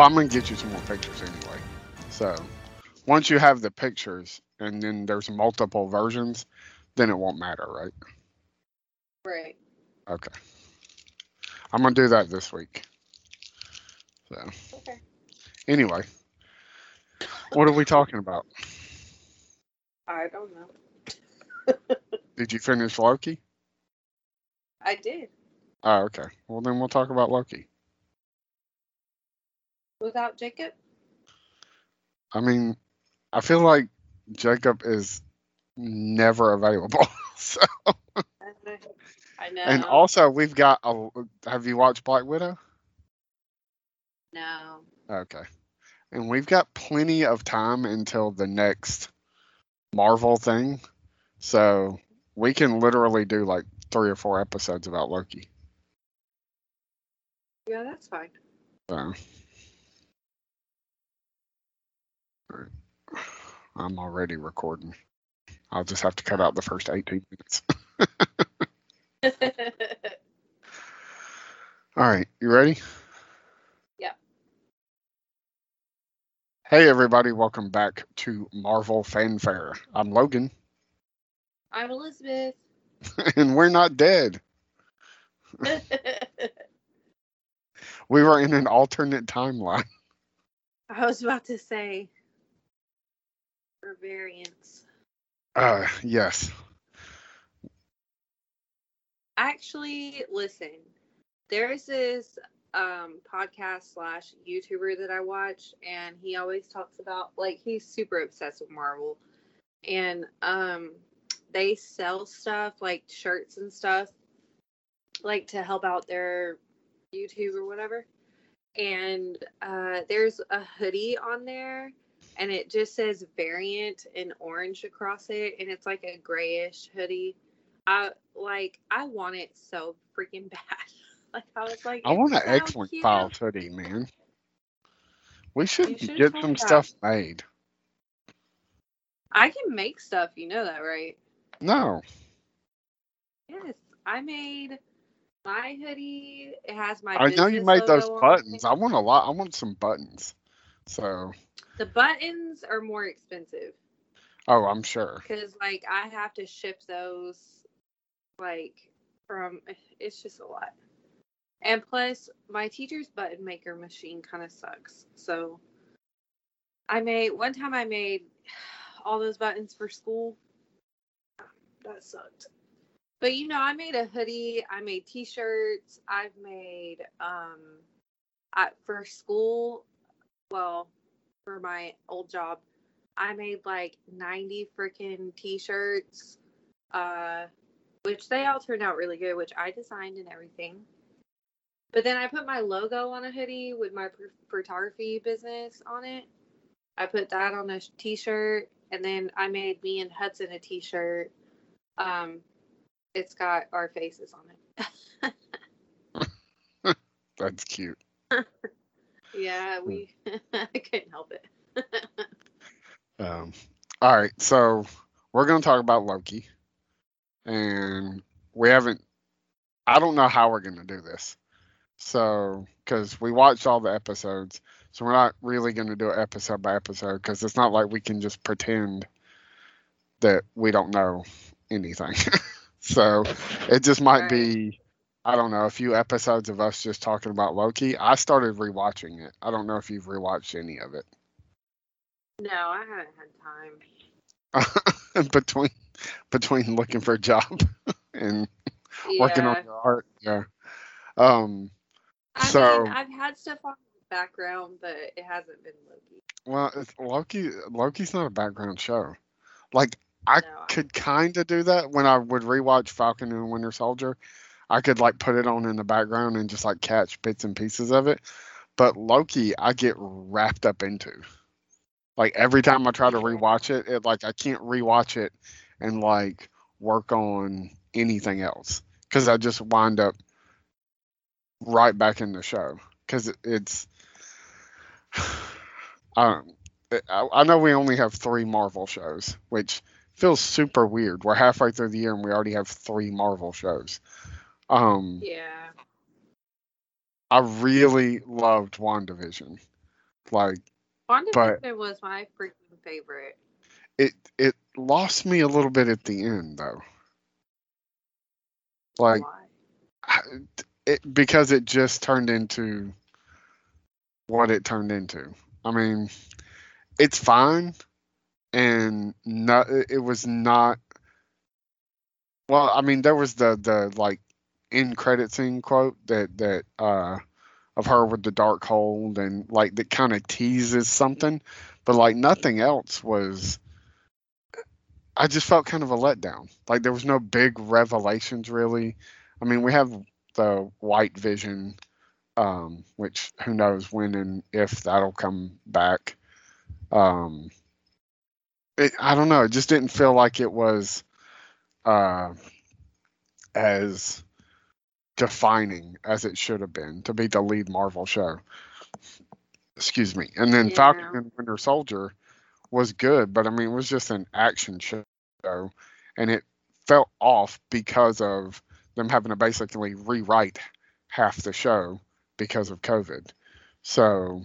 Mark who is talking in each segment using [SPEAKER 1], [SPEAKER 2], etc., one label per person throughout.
[SPEAKER 1] Well, I'm gonna get you some more pictures anyway. So once you have the pictures and then there's multiple versions, then it won't matter, right?
[SPEAKER 2] Right.
[SPEAKER 1] Okay. I'm gonna do that this week. So
[SPEAKER 2] Okay.
[SPEAKER 1] anyway, what are we talking about?
[SPEAKER 2] I don't know.
[SPEAKER 1] Did you finish Loki?
[SPEAKER 2] I did.
[SPEAKER 1] Oh, okay. Well, then we'll talk about Loki.
[SPEAKER 2] Without Jacob?
[SPEAKER 1] I mean, I feel like Jacob is never available. so,
[SPEAKER 2] I know.
[SPEAKER 1] And also we've got a. Have you watched Black Widow?
[SPEAKER 2] no.
[SPEAKER 1] Okay. And we've got plenty of time until the next Marvel thing. So we can literally do like three or four episodes about Loki.
[SPEAKER 2] Yeah, that's fine.
[SPEAKER 1] So. I'm already recording. I'll just have to cut out the first 18 minutes. All right, you ready?
[SPEAKER 2] Yeah.
[SPEAKER 1] Hey, everybody, welcome back to Marvel Fanfare. I'm Logan,
[SPEAKER 2] I'm Elizabeth.
[SPEAKER 1] and we're not dead. We were in an alternate timeline.
[SPEAKER 2] I was about to say for variants.
[SPEAKER 1] Uh, yes.
[SPEAKER 2] Actually, listen, there's this um podcast slash YouTuber that I watch, and he always talks about like he's super obsessed with Marvel, and um they sell stuff like shirts and stuff, like to help out their YouTube or whatever. And uh, there's a hoodie on there, and it just says variant in orange across it, and it's like a grayish hoodie. I like I want it so freaking bad. like I was like,
[SPEAKER 1] I want an
[SPEAKER 2] so
[SPEAKER 1] excellent
[SPEAKER 2] cute."
[SPEAKER 1] files hoodie, man. We should
[SPEAKER 2] should
[SPEAKER 1] get some
[SPEAKER 2] that.
[SPEAKER 1] stuff made.
[SPEAKER 2] I can make stuff, you know that, right?
[SPEAKER 1] No.
[SPEAKER 2] Yes, I made my hoodie. It has my.
[SPEAKER 1] I know you made those buttons. I want a lot. I want some buttons. So,
[SPEAKER 2] The buttons are more expensive
[SPEAKER 1] oh, I'm sure.
[SPEAKER 2] because, like, I have to ship those, like, from. It's just a lot. And plus, my teacher's button maker machine kind of sucks. So, I made one time. I made all those buttons for school. That sucked. But you know, I made a hoodie. I made T-shirts. I've made um, I, for school. Well, for my old job, I made like ninety freaking T-shirts. Uh, which they all turned out really good. Which I designed and everything. But then I put my logo on a hoodie with my ph- photography business on it. I put that on a sh- t-shirt, and then I made me and Hudson a t-shirt. Um, it's got our faces on it.
[SPEAKER 1] That's cute.
[SPEAKER 2] yeah, we. I couldn't help it.
[SPEAKER 1] Um, all right, so we're going to talk about Loki, and we haven't. I don't know how we're going to do this. So, because we watched all the episodes, so we're not really going to do it episode by episode because it's not like we can just pretend that we don't know anything. so, it just might
[SPEAKER 2] Right.
[SPEAKER 1] be, I don't know, a few episodes of us just talking about Loki. I started rewatching it. I don't know if you've rewatched any of it.
[SPEAKER 2] No, I haven't had time.
[SPEAKER 1] between between looking for a job and working on your art. Yeah. Um.
[SPEAKER 2] I
[SPEAKER 1] so
[SPEAKER 2] mean, I've had stuff on the background, but it hasn't been Loki.
[SPEAKER 1] well, it's, Loki. Loki's not a background show. Like I
[SPEAKER 2] No,
[SPEAKER 1] could kind of do that when I would rewatch Falcon and Winter Soldier. I could like put it on in the background and just like catch bits and pieces of it. But Loki, I get wrapped up into. Like every time I try to rewatch it, it like I can't rewatch it and like work on anything else because I just wind up right back in the show because it, it's. I, um, I I know we only have three Marvel shows, which feels super weird. We're halfway through the year and we already have three Marvel shows. Um,
[SPEAKER 2] Yeah.
[SPEAKER 1] I really loved WandaVision. Like
[SPEAKER 2] WandaVision was my freaking favorite.
[SPEAKER 1] it it lost me a little bit at the end though. Like? I- it because it just turned into what it turned into. I mean, it's fine and not it was not well, I mean there was the the like in credit scene quote that that uh of her with the Darkhold and like that kind of teases something, but like nothing else was I just felt kind of a letdown. Like there was no big revelations really. I mean, we have the white vision, um, which who knows when and if that'll come back. Um, it, I don't know. It just didn't feel like it was uh, as defining as it should have been to be the lead Marvel show. Excuse me. And then Falcon and Winter Soldier was good, but I mean, it was just an action show, and it felt off because of them having to basically rewrite half the show because of COVID. So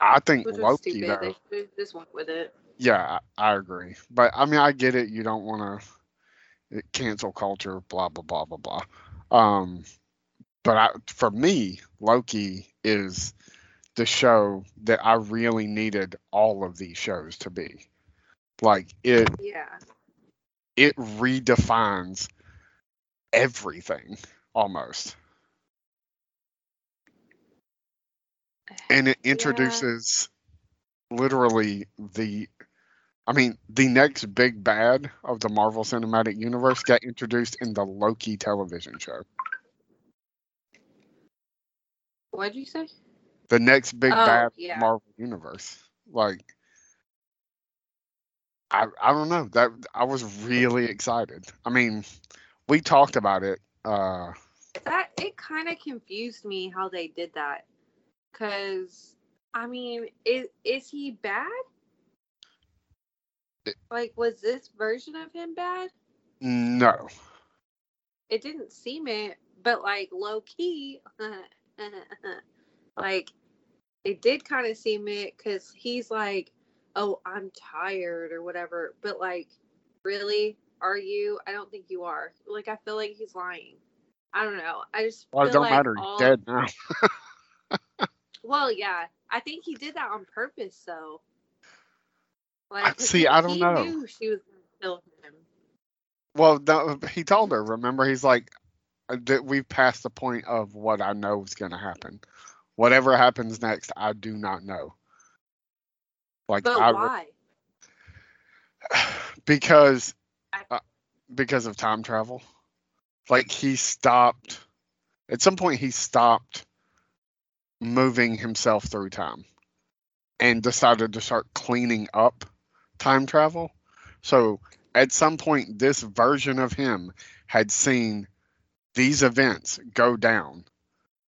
[SPEAKER 1] I think Loki,
[SPEAKER 2] stupid.
[SPEAKER 1] though,
[SPEAKER 2] They just went with it.
[SPEAKER 1] yeah, I, I agree. But I mean, I get it. You don't want to eh, cancel culture, blah blah blah blah blah. Um, but I, for me, Loki is the show that I really needed all of these shows to be. Like it,
[SPEAKER 2] Yeah.
[SPEAKER 1] it redefines everything almost, and it
[SPEAKER 2] Yeah.
[SPEAKER 1] introduces literally the I mean, the next big bad of the Marvel Cinematic Universe got introduced in the Loki television show.
[SPEAKER 2] What'd you say?
[SPEAKER 1] The next big
[SPEAKER 2] Oh,
[SPEAKER 1] bad
[SPEAKER 2] yeah.
[SPEAKER 1] Marvel Universe. Like I I don't know. That I was really excited. I mean, we talked about it uh
[SPEAKER 2] That it kind of confused me how they did that. Cause I mean, is is he bad? Like, was this version of him bad?
[SPEAKER 1] no.
[SPEAKER 2] It didn't seem it, but like low key, like it did kind of seem it because he's like, "Oh, I'm tired" or whatever. But like, really, are you? I don't think you are. Like, I feel like he's lying. I don't know. I just
[SPEAKER 1] Well, it don't
[SPEAKER 2] like
[SPEAKER 1] matter. He's
[SPEAKER 2] all-
[SPEAKER 1] dead now.
[SPEAKER 2] Well, yeah, I think he did that on purpose, though.
[SPEAKER 1] I- see, I don't
[SPEAKER 2] he
[SPEAKER 1] know.
[SPEAKER 2] Knew she was gonna kill him.
[SPEAKER 1] Well, no, he told her. Remember, he's like, uh, that we've passed the point of what I know is going to happen. Whatever happens next, I do not know. Like
[SPEAKER 2] But
[SPEAKER 1] I,
[SPEAKER 2] why?
[SPEAKER 1] because uh, because of time travel. Like he stopped at some point he stopped moving himself through time and decided to start cleaning up time travel. So at some point this version of him had seen these events go down,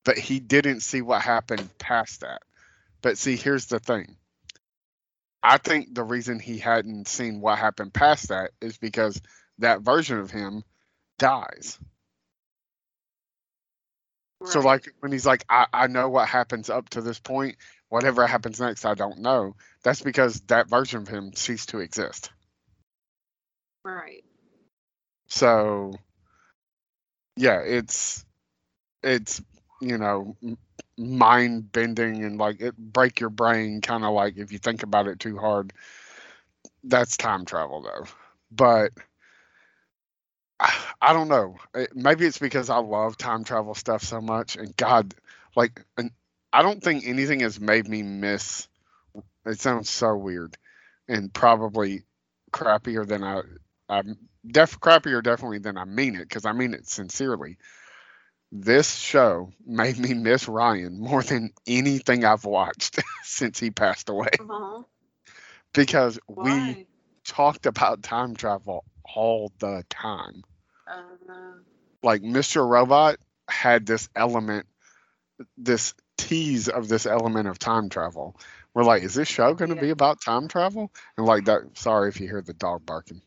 [SPEAKER 1] but he didn't see what happened past that. But see, here's the thing. I think the reason he hadn't seen what happened past that is because that version of him dies. So like when he's like, I, I know what happens up to this point. Whatever happens next, I don't know. That's because that version of him ceased to exist.
[SPEAKER 2] right.
[SPEAKER 1] So yeah, it's it's you know mind bending and like it break your brain kind of like if you think about it too hard. That's time travel though. But I don't know. It- Maybe it's because I love time travel stuff so much, and God, like, and I don't think anything has made me miss. It sounds so weird, and probably crappier than I. I'm def crappier definitely than I mean it because I mean it sincerely. This show made me miss Ryan more than anything I've watched since he passed away
[SPEAKER 2] Uh-huh.
[SPEAKER 1] because we talked about time travel all the time.
[SPEAKER 2] Uh,
[SPEAKER 1] like Mr. Robot had this element, this tease of this element of time travel. We're like, is this show going to be about time travel? And like that, sorry if you hear the dog barking.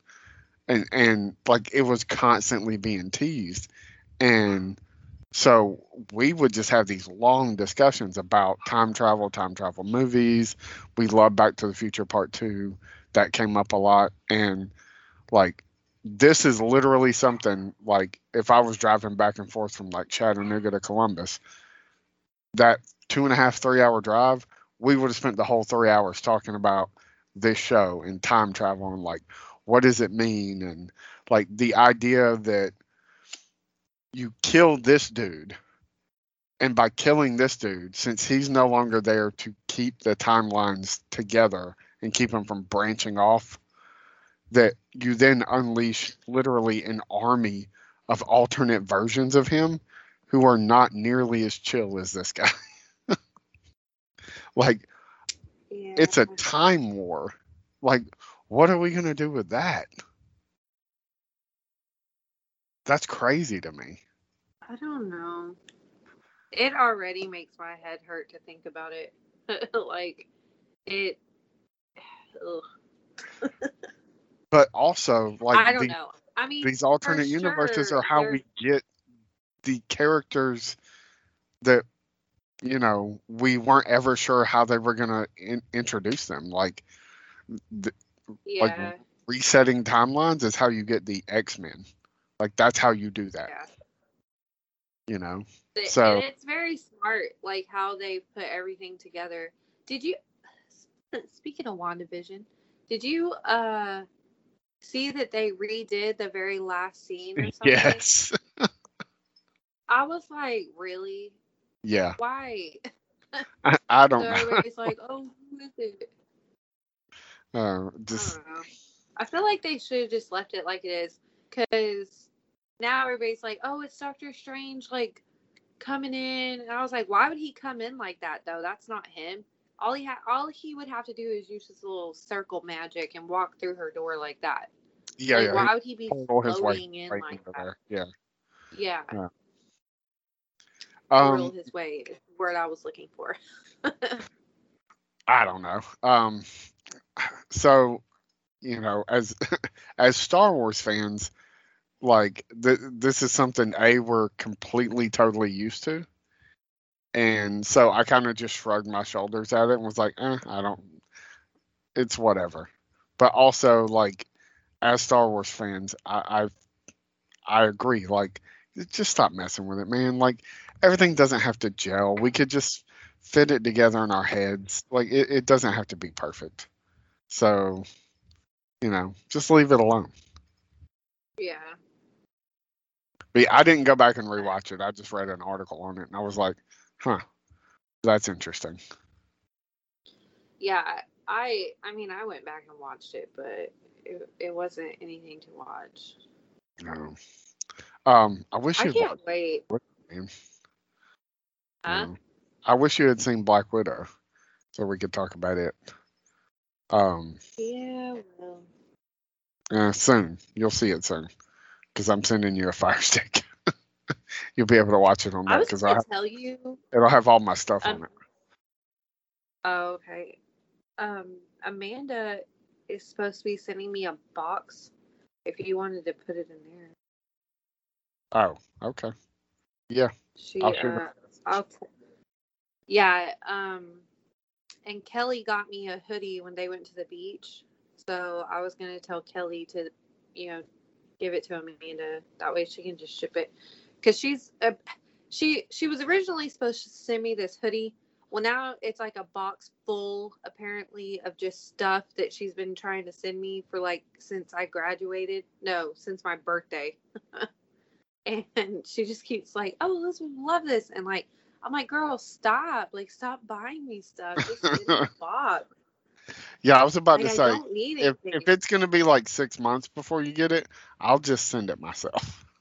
[SPEAKER 1] And and like it was constantly being teased, And so we would just have these long discussions about time travel, time travel movies. We love Back to the Future Part 2. That came up a lot. And like, this is literally something like if I was driving back and forth from like Chattanooga to Columbus, that two and a half, three hour drive, we would have spent the whole three hours talking about this show and time travel and like what does it mean? And like the idea that you killed this dude and by killing this dude since he's no longer there to keep the timelines together and keep them from branching off that you then unleash literally an army of alternate versions of him who are not nearly as chill as this guy like
[SPEAKER 2] Yeah.
[SPEAKER 1] it's a time war. Like, what are we gonna do with that? That's crazy to me.
[SPEAKER 2] I don't know. It already makes my head hurt to think about it. like it.
[SPEAKER 1] But also, like,
[SPEAKER 2] I don't
[SPEAKER 1] the-
[SPEAKER 2] know. I mean,
[SPEAKER 1] these alternate universes
[SPEAKER 2] sure,
[SPEAKER 1] are how we get the characters that you know we weren't ever sure how they were gonna in- introduce them. Like, the,
[SPEAKER 2] yeah,
[SPEAKER 1] resetting timelines is how you get the X Men. Like, that's how you do that.
[SPEAKER 2] yeah.
[SPEAKER 1] You know.
[SPEAKER 2] Th-
[SPEAKER 1] So-
[SPEAKER 2] and it's very smart, like how they put everything together. Did you? Speaking of Wandavision, did you uh see that they redid the very last scene? Or something?
[SPEAKER 1] Yes.
[SPEAKER 2] I was like, really?
[SPEAKER 1] yeah.
[SPEAKER 2] Why?
[SPEAKER 1] I, I don't know.
[SPEAKER 2] everybody's like, oh, who is it?
[SPEAKER 1] Uh,
[SPEAKER 2] I
[SPEAKER 1] just
[SPEAKER 2] know. I feel like they should have just left it like it is, because now everybody's like, "Oh, it's Doctor Strange, like coming in," and I was like, "Why would he come in like that, though? That's not him. All he ha- all he would have to do is use his little circle magic and walk through her door like that.
[SPEAKER 1] yeah,
[SPEAKER 2] like,
[SPEAKER 1] yeah.
[SPEAKER 2] why would he be
[SPEAKER 1] portal his
[SPEAKER 2] floating in like that?
[SPEAKER 1] there. Yeah.
[SPEAKER 2] Yeah,
[SPEAKER 1] Yeah. Um,
[SPEAKER 2] his way is the word I was looking for.
[SPEAKER 1] I don't know. Um, so you know, as as Star Wars fans, like th- this is something a we're completely totally used to, and so I kind of just shrugged my shoulders at it and was like, eh, I don't. It's whatever. But also, like, as Star Wars fans, I I, I agree. Like, just stop messing with it, man. Like, everything doesn't have to gel. We could just fit it together in our heads. Like, it, it doesn't have to be perfect. So, you know, just leave it alone.
[SPEAKER 2] yeah,
[SPEAKER 1] But I didn't go back and rewatch it. I just read an article on it and I was like, huh, that's interesting.
[SPEAKER 2] yeah. I I mean, I went back and watched it, but it, it wasn't anything to watch.
[SPEAKER 1] No. Um, I wish
[SPEAKER 2] I can't
[SPEAKER 1] watched
[SPEAKER 2] wait. Huh?
[SPEAKER 1] Um, I wish you had seen Black Widow so we could talk about it. Um,
[SPEAKER 2] Yeah, well,
[SPEAKER 1] uh, soon. You'll see it soon because I'm sending you a fire stick. You'll be able to watch it on
[SPEAKER 2] I
[SPEAKER 1] that
[SPEAKER 2] was
[SPEAKER 1] because
[SPEAKER 2] gonna tell you.
[SPEAKER 1] it'll have all my stuff
[SPEAKER 2] Um,
[SPEAKER 1] on it.
[SPEAKER 2] Oh, okay. Um, Amanda is supposed to be sending me a box. If you wanted to put it in there,
[SPEAKER 1] Oh, okay. Yeah. She.
[SPEAKER 2] Uh, I'll. Yeah. Um, and Kelly got me a hoodie when they went to the beach, so I was gonna tell Kelly to, you know, give it to Amanda. That way she can just ship it, because she's a. She she was originally supposed to send me this hoodie. Well, now it's like a box full, apparently, of just stuff that she's been trying to send me for like since I graduated. No, since my birthday. and she just keeps like, "Oh, Liz would love this," and like, I'm like, "Girl, stop! Like, stop buying me stuff. Just send me a box.
[SPEAKER 1] Yeah, I was about
[SPEAKER 2] Like,
[SPEAKER 1] to say if if it's gonna be like six months before you get it, I'll just send it myself.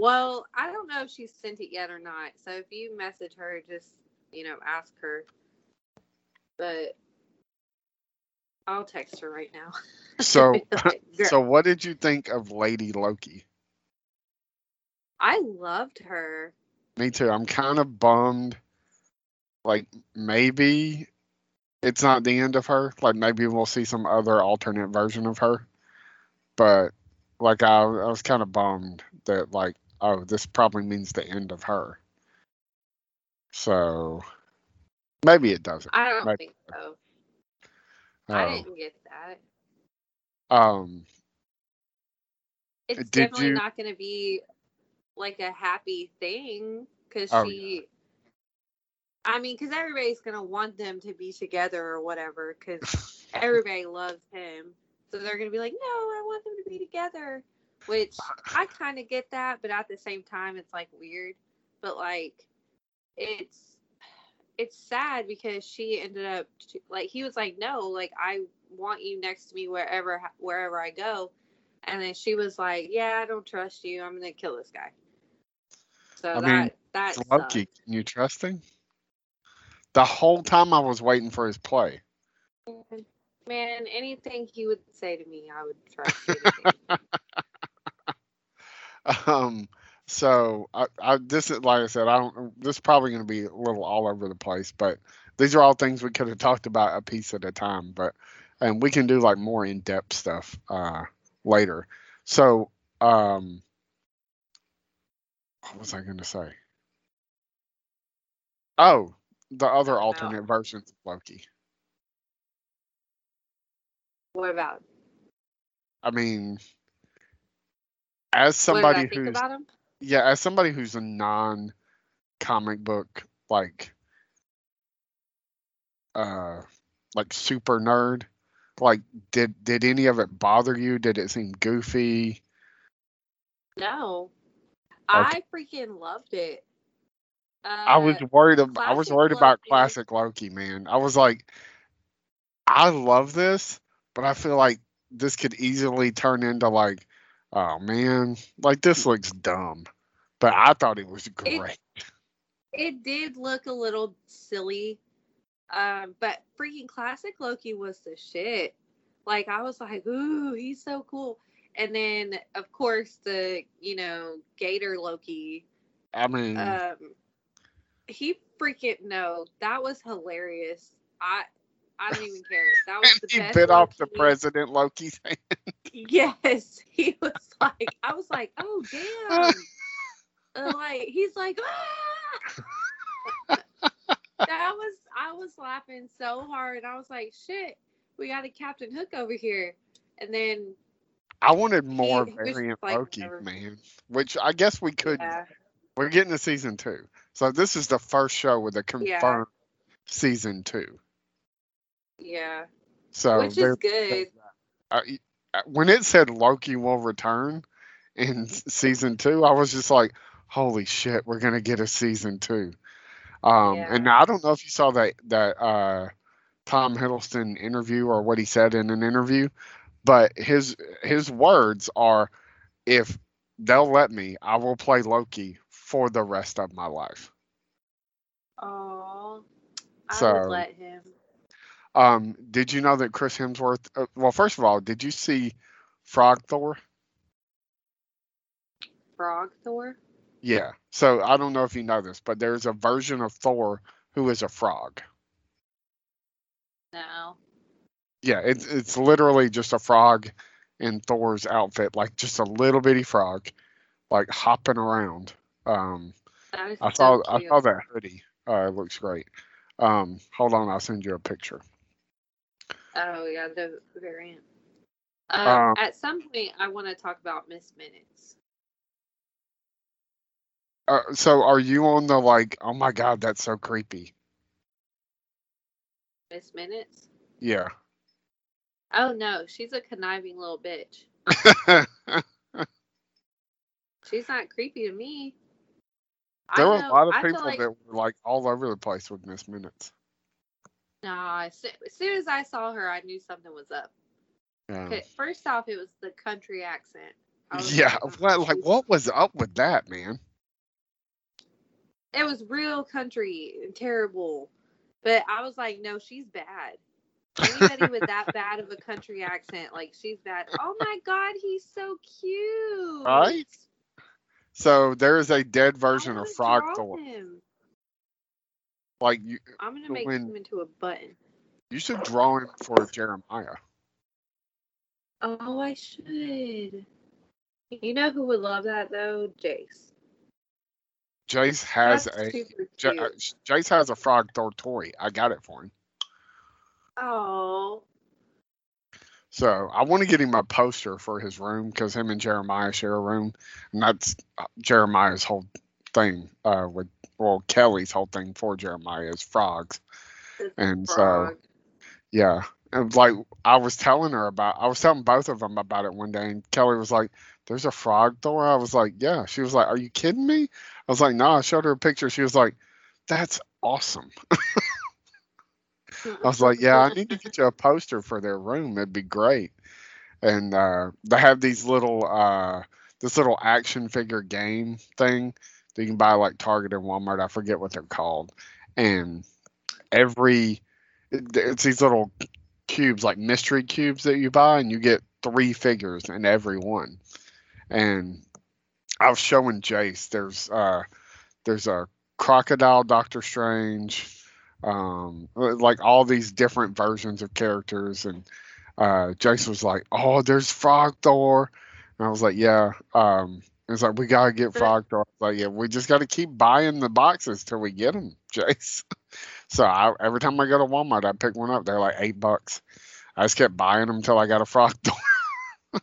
[SPEAKER 2] Well, I don't know if she's sent it yet or not. So if you message her, just you know, ask her. But I'll text her right now.
[SPEAKER 1] So so what did you think of Lady Loki?
[SPEAKER 2] I loved her.
[SPEAKER 1] Me too. I'm kind of bummed. Like maybe it's not the end of her. Like maybe we'll see some other alternate version of her. But like I, I was kind of bummed that like oh, this probably means the end of her. So maybe it doesn't.
[SPEAKER 2] I don't
[SPEAKER 1] Maybe.
[SPEAKER 2] think so. I
[SPEAKER 1] Oh,
[SPEAKER 2] didn't get that.
[SPEAKER 1] um,
[SPEAKER 2] It's definitely
[SPEAKER 1] you-
[SPEAKER 2] not going to be like a happy thing because
[SPEAKER 1] Oh,
[SPEAKER 2] she. I mean, because everybody's to want them to be together or whatever because everybody loves him. So they're to be like, no, I want them to be together. Which I kind of get that, but at the same time, it's like weird. But like, it's it's sad because she ended up like he was like, no, like I want you next to me wherever wherever I go, and then she was like, yeah, I don't trust you. I'm gonna kill this guy. So
[SPEAKER 1] I
[SPEAKER 2] that
[SPEAKER 1] mean,
[SPEAKER 2] that
[SPEAKER 1] Can you trust him? The whole time I was waiting for his play.
[SPEAKER 2] Man, anything he would say to me, I would trust.
[SPEAKER 1] Um, so I, I this is like I said, I don't. This is probably going to be a little all over the place, but these are all things we could have talked about a piece at a time. But and we can do like more in depth stuff uh, later. So um, what was I going to say? Oh, the other
[SPEAKER 2] About-
[SPEAKER 1] alternate versions of Loki.
[SPEAKER 2] what about?
[SPEAKER 1] I mean, as
[SPEAKER 2] what did I
[SPEAKER 1] somebody
[SPEAKER 2] think
[SPEAKER 1] who's
[SPEAKER 2] about him?
[SPEAKER 1] yeah, as somebody who's a non comic book like uh like super nerd, like did did any of it bother you? Did it seem goofy?
[SPEAKER 2] No, I freaking loved it. Uh,
[SPEAKER 1] I was worried ab- I was worried about classic Loki, man. I was like I love this, but I feel like this could easily turn into like oh man, like this looks dumb. But I thought it was great.
[SPEAKER 2] it did look a little silly um but freaking classic loki was the shit like i was like ooh he's so cool and then of course the you know gator loki
[SPEAKER 1] I mean
[SPEAKER 2] um he freaking no that was hilarious i i don't even care that was
[SPEAKER 1] and
[SPEAKER 2] the
[SPEAKER 1] he
[SPEAKER 2] best
[SPEAKER 1] bit off the president Loki's hand.
[SPEAKER 2] yes he was like i was like oh damn Uh, like he's like ah! that was I was laughing so hard. I was like, shit, we got a Captain Hook over here. And then
[SPEAKER 1] I wanted more
[SPEAKER 2] he
[SPEAKER 1] variant Loki, man. Which I guess we could.
[SPEAKER 2] yeah,
[SPEAKER 1] We're getting to season two, so this is the first show with a confirmed season two.
[SPEAKER 2] yeah.
[SPEAKER 1] So
[SPEAKER 2] Which is good.
[SPEAKER 1] uh, when it said Loki will return in season two, I was just like, "Holy shit, we're gonna get a season two. Um,
[SPEAKER 2] Yeah.
[SPEAKER 1] And I don't know if you saw that that uh, Tom Hiddleston interview or what he said in an interview, but his his words are, "If they'll let me, I will play Loki for the rest of my life."
[SPEAKER 2] Oh, I
[SPEAKER 1] So-
[SPEAKER 2] would let him.
[SPEAKER 1] Um, did you know that Chris Hemsworth? Uh, well, first of all, did you see Frog Thor?
[SPEAKER 2] Frog Thor.
[SPEAKER 1] Yeah. So I don't know if you know this, but there's a version of Thor who is a frog.
[SPEAKER 2] No.
[SPEAKER 1] Yeah, it's it's literally just a frog in Thor's outfit, like just a little bitty frog, like hopping around. Um, I
[SPEAKER 2] so
[SPEAKER 1] saw I saw that hoodie. Uh, it looks great. Um, hold on, I'll send you a picture.
[SPEAKER 2] Oh yeah, the variant. Um,
[SPEAKER 1] Um,
[SPEAKER 2] at some point, I want to talk about Miss Minutes.
[SPEAKER 1] Uh, so are you on the like? Oh my God, that's so creepy.
[SPEAKER 2] Miss Minutes.
[SPEAKER 1] Yeah.
[SPEAKER 2] Oh no, she's a conniving little bitch. She's not creepy to me.
[SPEAKER 1] there
[SPEAKER 2] I
[SPEAKER 1] were
[SPEAKER 2] know,
[SPEAKER 1] a lot of
[SPEAKER 2] I
[SPEAKER 1] people
[SPEAKER 2] like,
[SPEAKER 1] that were like all over the place with Miss Minutes.
[SPEAKER 2] Nah, as soon as I saw her, I knew something was up.
[SPEAKER 1] Yeah.
[SPEAKER 2] First off, it was the country accent.
[SPEAKER 1] Yeah.
[SPEAKER 2] like,
[SPEAKER 1] What,
[SPEAKER 2] "Oh,
[SPEAKER 1] like what was up with that, man?
[SPEAKER 2] It was real country and terrible. But I was like, no, she's bad. Anybody with that bad of a country accent, like she's bad. Oh my god, he's so cute.
[SPEAKER 1] Right? So there is a dead version of Frog Thor.
[SPEAKER 2] him.
[SPEAKER 1] Like you,
[SPEAKER 2] I'm gonna make
[SPEAKER 1] when-
[SPEAKER 2] him into a button.
[SPEAKER 1] you should draw him for Jeremiah.
[SPEAKER 2] Oh, I should. You know who would love that though? Jace.
[SPEAKER 1] Jace has
[SPEAKER 2] That's
[SPEAKER 1] a
[SPEAKER 2] super
[SPEAKER 1] Ja-
[SPEAKER 2] cute.
[SPEAKER 1] uh, Jace has a frog Thor toy. I got it for him.
[SPEAKER 2] Oh,
[SPEAKER 1] So I want to get him a poster for his room because him and Jeremiah share a room, and that's uh, Jeremiah's whole thing. Uh, with well, Kelly's whole thing for Jeremiah is frogs.
[SPEAKER 2] this
[SPEAKER 1] And so- Yeah, and like I was telling her about, I was telling both of them about it one day, and Kelly was like, "There's a frog Thor." I was like, "Yeah." She was like, "Are you kidding me?" I was like, "No." I showed her a picture. She was like, "That's awesome." I was like, yeah, I need to get you a poster for their room. It'd be great. And uh, they have these little, uh, this little action figure game thing that you can buy like Target and Walmart. I forget what they're called. And every, it's these little cubes, like mystery cubes that you buy, and you get three figures in every one. And I was showing Jace. There's, uh, there's a crocodile Doctor Strange um like all these different versions of characters and uh jason was like oh there's frog thor. And i was like yeah um it's like we gotta get frog thor. I was like yeah we just gotta keep buying the boxes till we get them jace. So I, every time i go to walmart i pick one up they're like eight bucks. I just kept buying them till i got a frog thor.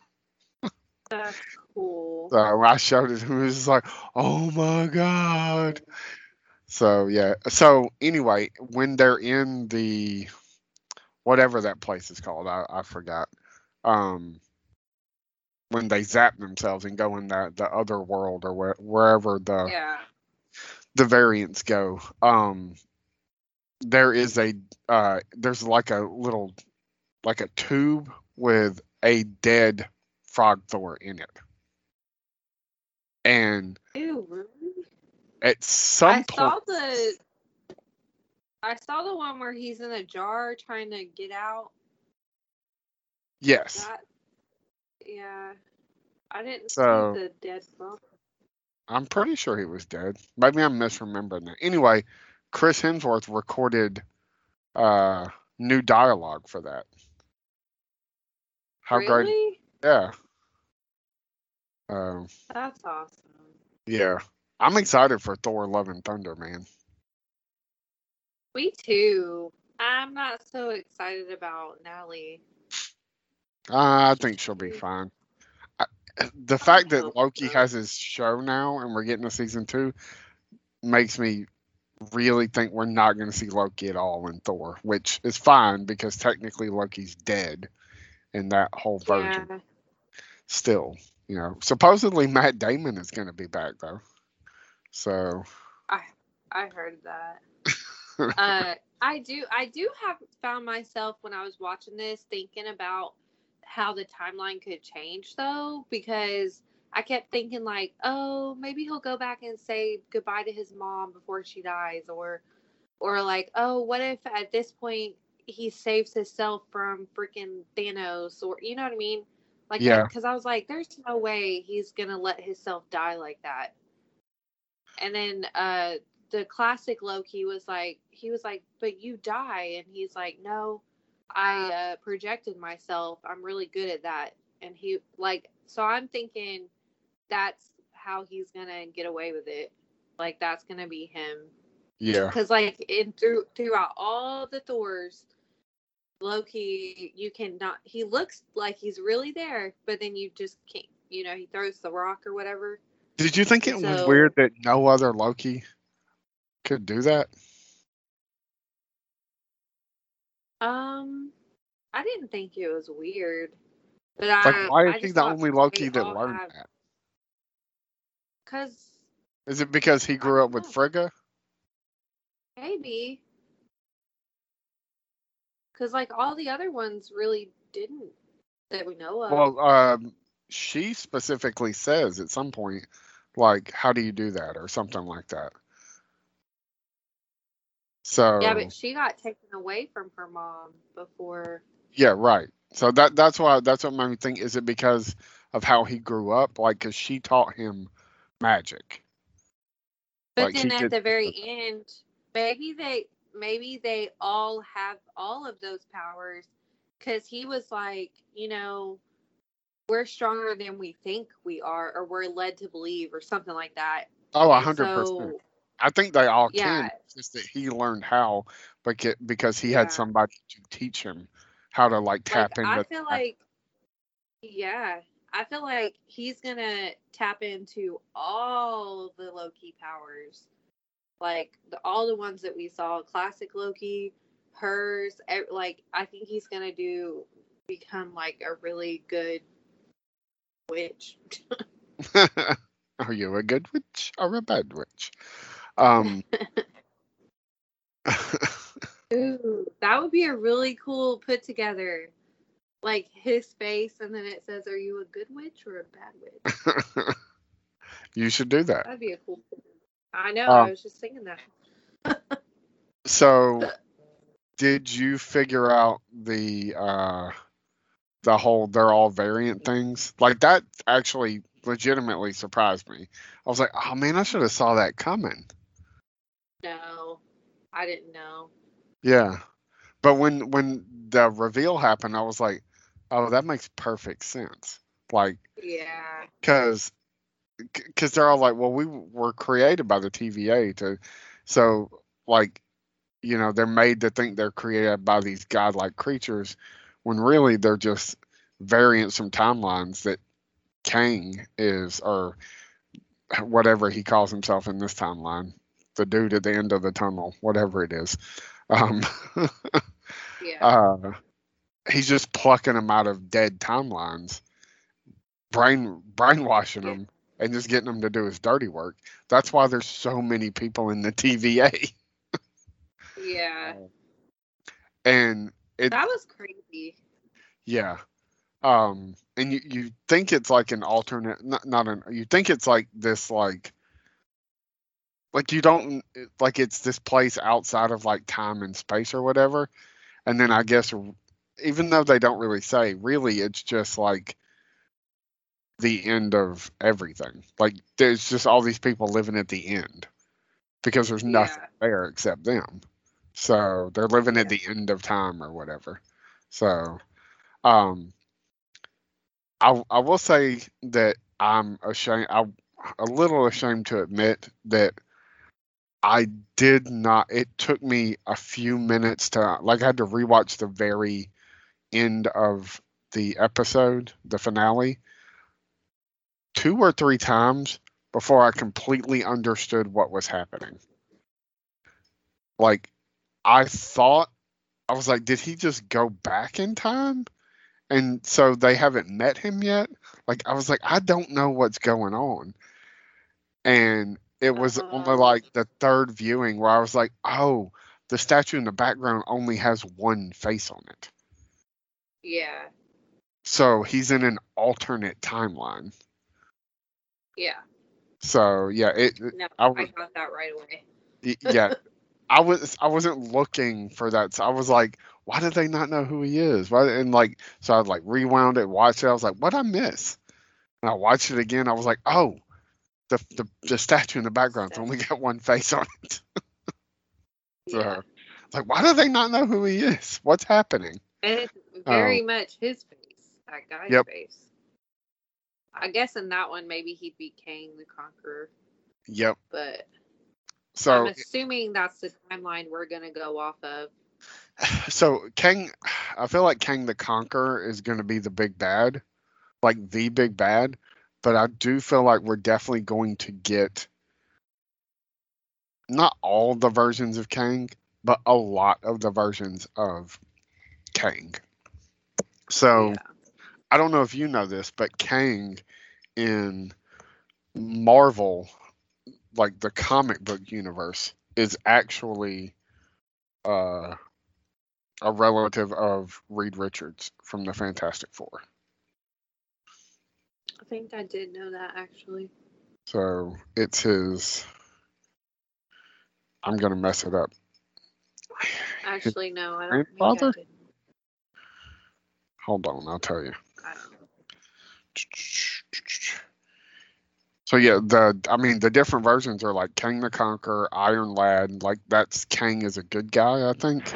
[SPEAKER 2] That's cool.
[SPEAKER 1] so i showed it to him he was just like oh my god So yeah. So anyway, when they're in the whatever that place is called, I, I forgot. Um, when they zap themselves and go in the the other world or where, wherever the
[SPEAKER 2] Yeah.
[SPEAKER 1] the variants go, um, there is a uh, there's like a little like a tube with a dead frog Thor in it, and
[SPEAKER 2] Ew?
[SPEAKER 1] At some
[SPEAKER 2] I
[SPEAKER 1] point,
[SPEAKER 2] saw the. I saw the one where he's in a jar trying to get out.
[SPEAKER 1] yes.
[SPEAKER 2] That, yeah, I didn't
[SPEAKER 1] So-
[SPEAKER 2] see the dead frog.
[SPEAKER 1] I'm pretty sure he was dead. Maybe I'm misremembering that. Anyway, Chris Hemsworth recorded uh new dialogue for that. How great
[SPEAKER 2] really?
[SPEAKER 1] yeah. Um
[SPEAKER 2] That's awesome.
[SPEAKER 1] yeah. I'm excited for Thor Love and Thunder, man.
[SPEAKER 2] Me too. I'm not so excited about Natalie.
[SPEAKER 1] Uh, I think she'll be fine. I, the fact that Loki has his show now and we're getting a season two makes me really think we're not going to see Loki at all in Thor, which is fine because technically Loki's dead in that whole version.
[SPEAKER 2] Yeah.
[SPEAKER 1] Still, you know, supposedly Matt Damon is going to be back though. So
[SPEAKER 2] I I heard that. uh, I do. I do have found myself when I was watching this thinking about how the timeline could change, though, because I kept thinking like, oh, maybe he'll go back and say goodbye to his mom before she dies, or, or like, oh, what if at this point he saves himself from freaking Thanos, or you know what I mean? Like,
[SPEAKER 1] Yeah.
[SPEAKER 2] because I was like, there's no way he's gonna let himself die like that. And then uh the classic Loki was like he was like, But you die and he's like, No, I uh projected myself. I'm really good at that. And he like so I'm thinking that's how he's gonna get away with it. Like that's gonna be him.
[SPEAKER 1] yeah,
[SPEAKER 2] Because like in through throughout all the Thors, Loki, you cannot he looks like he's really there, but then you just can't you know, he throws the rock or whatever.
[SPEAKER 1] Did you think it was weird that no other Loki could do that?
[SPEAKER 2] Um, I didn't think it was weird, but
[SPEAKER 1] Like,
[SPEAKER 2] I
[SPEAKER 1] why is he the only Loki that learned
[SPEAKER 2] have-
[SPEAKER 1] that?
[SPEAKER 2] Cause
[SPEAKER 1] Is it because he grew up with. Frigga?
[SPEAKER 2] maybe, cause like all the other ones really didn't that we know of.
[SPEAKER 1] Well, um, she specifically says at some point, like, "How do you do that?" or something like that. So
[SPEAKER 2] yeah, but she got taken away from her mom before.
[SPEAKER 1] Yeah, right. So that that's why that's what made me think. Is it because of how he grew up? Like, because she taught him magic.
[SPEAKER 2] But
[SPEAKER 1] Like,
[SPEAKER 2] then at
[SPEAKER 1] did-
[SPEAKER 2] the very end, maybe they maybe they all have all of those powers because he was like, you know, we're stronger than we think we are, or we're led to believe, or something like that.
[SPEAKER 1] Oh, a hundred percent.
[SPEAKER 2] so,
[SPEAKER 1] I think they all
[SPEAKER 2] Yeah.
[SPEAKER 1] can. It's just that he learned how, because because he had somebody to teach him how to like tap
[SPEAKER 2] like,
[SPEAKER 1] into.
[SPEAKER 2] I feel like, yeah, I feel like he's gonna tap into all the Loki powers, like the, all the ones that we saw, classic Loki, hers. Like I think he's gonna do become like a really good witch.
[SPEAKER 1] Are you a good witch or a bad witch? Um.
[SPEAKER 2] Ooh, that would be a really cool put together. Like his face, and then it says, "Are you a good witch or a bad witch?"
[SPEAKER 1] you should do that.
[SPEAKER 2] That'd be a cool. I know.
[SPEAKER 1] Um,
[SPEAKER 2] I was just thinking that.
[SPEAKER 1] So, did you figure out the uh the whole they're all variant things? Like that actually legitimately surprised me. I was like, "Oh man, I should have saw that coming."
[SPEAKER 2] No, I didn't know.
[SPEAKER 1] Yeah. But when when the reveal happened, I was like, "Oh, that makes perfect sense." Like
[SPEAKER 2] Yeah.
[SPEAKER 1] cuz cuz they're all like, "Well, we were created by the TVA to so like you know, they're made to think they're created by these godlike creatures when really they're just variants from timelines that Kang is or whatever he calls himself in this timeline, the dude at the end of the tunnel, whatever it is. Um
[SPEAKER 2] Yeah.
[SPEAKER 1] uh, he's just plucking them out of dead timelines, brain brainwashing
[SPEAKER 2] Yeah.
[SPEAKER 1] them, and just getting them to do his dirty work. That's why there's so many people in the TVA,
[SPEAKER 2] yeah.
[SPEAKER 1] and it
[SPEAKER 2] That was crazy.
[SPEAKER 1] yeah, um, and you you think it's like an alternate, not not an, you think it's like this like. Like you don't like it's this place outside of like time and space or whatever, and then I guess even though they don't really say, really it's just like the end of everything. Like there's just all these people living at the end because there's nothing
[SPEAKER 2] Yeah.
[SPEAKER 1] there except them. So they're living at the end of time or whatever. So um I I will say that I'm ashamed I a little ashamed to admit that I did not it took me a few minutes to like I had to rewatch the very end of the episode, the finale, two or three times before I completely understood what was happening. Like, I thought, I was like, did he just go back in time? And so they haven't met him yet? Like, I was like, I don't know what's going on. And it was only
[SPEAKER 2] Uh-huh.
[SPEAKER 1] like the third viewing where I was like, oh, the statue in the background only has one face on it.
[SPEAKER 2] Yeah.
[SPEAKER 1] So he's in an alternate timeline.
[SPEAKER 2] Yeah.
[SPEAKER 1] So yeah, it
[SPEAKER 2] No,
[SPEAKER 1] I
[SPEAKER 2] I, got that right away.
[SPEAKER 1] yeah. I was I wasn't looking for that. So I was like, why did they not know who he is? Why and like so I like rewound it, watched it. I was like, what I miss? And I watched it again. I was like, oh, the the, the statue in the background's only got one face on it. So
[SPEAKER 2] Yeah.
[SPEAKER 1] like, why do they not know who he is? What's happening?
[SPEAKER 2] And it's um, very much his face, that guy's.
[SPEAKER 1] Yep.
[SPEAKER 2] face. I guess in that one, maybe he'd be Kang the Conqueror,
[SPEAKER 1] Yep.
[SPEAKER 2] but
[SPEAKER 1] So
[SPEAKER 2] I'm assuming that's the timeline we're gonna go off of.
[SPEAKER 1] so Kang, I feel like Kang the Conqueror is going to be the big bad, like the big bad. But I do feel like we're definitely going to get not all the versions of Kang, but a lot of the versions of Kang. So
[SPEAKER 2] yeah.
[SPEAKER 1] I don't know if you know this, but Kang in Marvel, like the comic book universe, is actually uh, a relative of Reed Richards from the Fantastic Four.
[SPEAKER 2] I think I did know that actually.
[SPEAKER 1] So it's his. I'm gonna mess it up.
[SPEAKER 2] Actually, no, I don't think I
[SPEAKER 1] grandfather?
[SPEAKER 2] did.
[SPEAKER 1] Hold on, I'll tell you.
[SPEAKER 2] I don't know.
[SPEAKER 1] So yeah, the I mean the different versions are like Kang the Conqueror, Iron Lad, like that's Kang is a good guy, I think.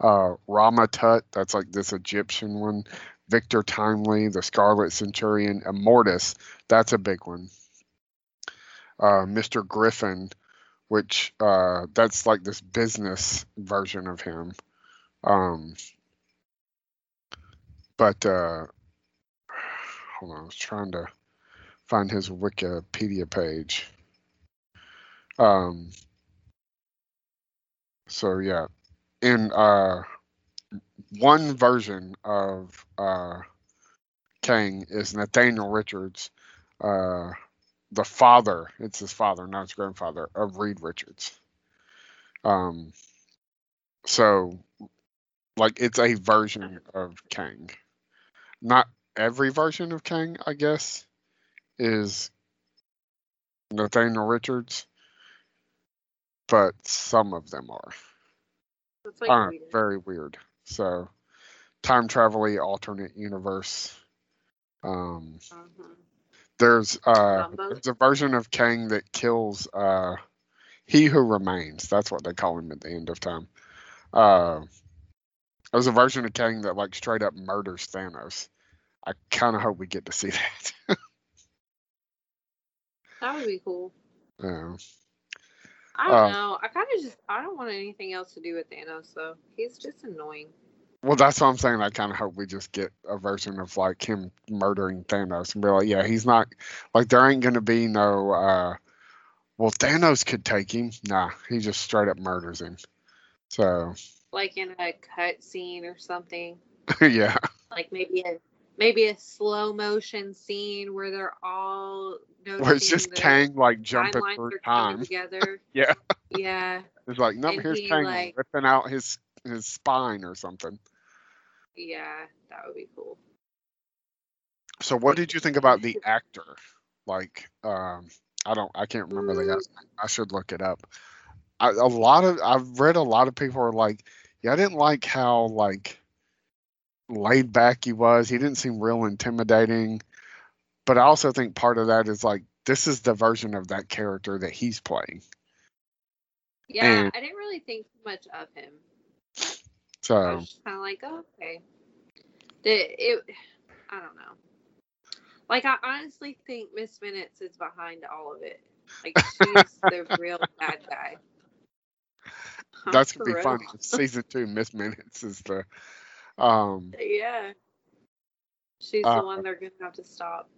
[SPEAKER 1] Uh Rama Tut, that's like this Egyptian one. Victor Timely, the Scarlet Centurion, Immortus. That's a big one. Uh, Mr. Gryphon, which uh, that's like this business version of him. Um, but uh, hold on, I was trying to find his Wikipedia page. Um, so yeah, in uh, one version of uh, Kang is Nathaniel Richards, uh, the father. It's his father, not his grandfather, of Reed Richards. Um, so like it's a version of Kang. Not every version of Kang, I guess, is Nathaniel Richards, but some of them are.
[SPEAKER 2] Like
[SPEAKER 1] are
[SPEAKER 2] weird.
[SPEAKER 1] very weird. So, time travel alternate universe. Um,
[SPEAKER 2] Mhm.
[SPEAKER 1] there's uh, there's a version of Kang that kills uh, he who remains. That's what they call him at the end of time. Uh, there's a version of Kang that like straight up murders Thanos. I kind of hope we get to see that.
[SPEAKER 2] That would be cool.
[SPEAKER 1] Yeah.
[SPEAKER 2] I don't
[SPEAKER 1] Uh,
[SPEAKER 2] know. I kind of just I don't want anything else to do with Thanos though. He's just annoying.
[SPEAKER 1] Well, that's what I'm saying. I kind of hope we just get a version of like him murdering Thanos and be like, yeah, he's not like there ain't gonna be no. uh Well, Thanos could take him. Nah, he just straight up murders him. So
[SPEAKER 2] Like in a cut scene or something.
[SPEAKER 1] yeah,
[SPEAKER 2] Like maybe a maybe a slow motion scene where they're all
[SPEAKER 1] where it's just Kang like jumping through time.
[SPEAKER 2] together.
[SPEAKER 1] Yeah.
[SPEAKER 2] Yeah.
[SPEAKER 1] It's like, no,
[SPEAKER 2] And
[SPEAKER 1] here's
[SPEAKER 2] he,
[SPEAKER 1] Kang
[SPEAKER 2] like-
[SPEAKER 1] ripping out his his spine or something.
[SPEAKER 2] Yeah. That would be cool.
[SPEAKER 1] So, what did you think about the actor? Like, um, I don't, I can't remember the guy's. I should look it up. I, a lot of, I've read a lot of people are like, yeah, I didn't like how like laid back he was. He didn't seem real intimidating. But I also think part of that is like, this is the version of that character that he's playing.
[SPEAKER 2] Yeah,
[SPEAKER 1] And-
[SPEAKER 2] I didn't really think much of him. I
[SPEAKER 1] So,
[SPEAKER 2] was kind of like, oh, okay. The, it, I don't know. Like, I honestly think Miss Minutes is behind all of it. Like, she's the real bad guy.
[SPEAKER 1] that's gonna be funny. Season two, Miss Minutes is the, um,
[SPEAKER 2] Yeah. She's
[SPEAKER 1] Uh,
[SPEAKER 2] the one they're going to have to stop.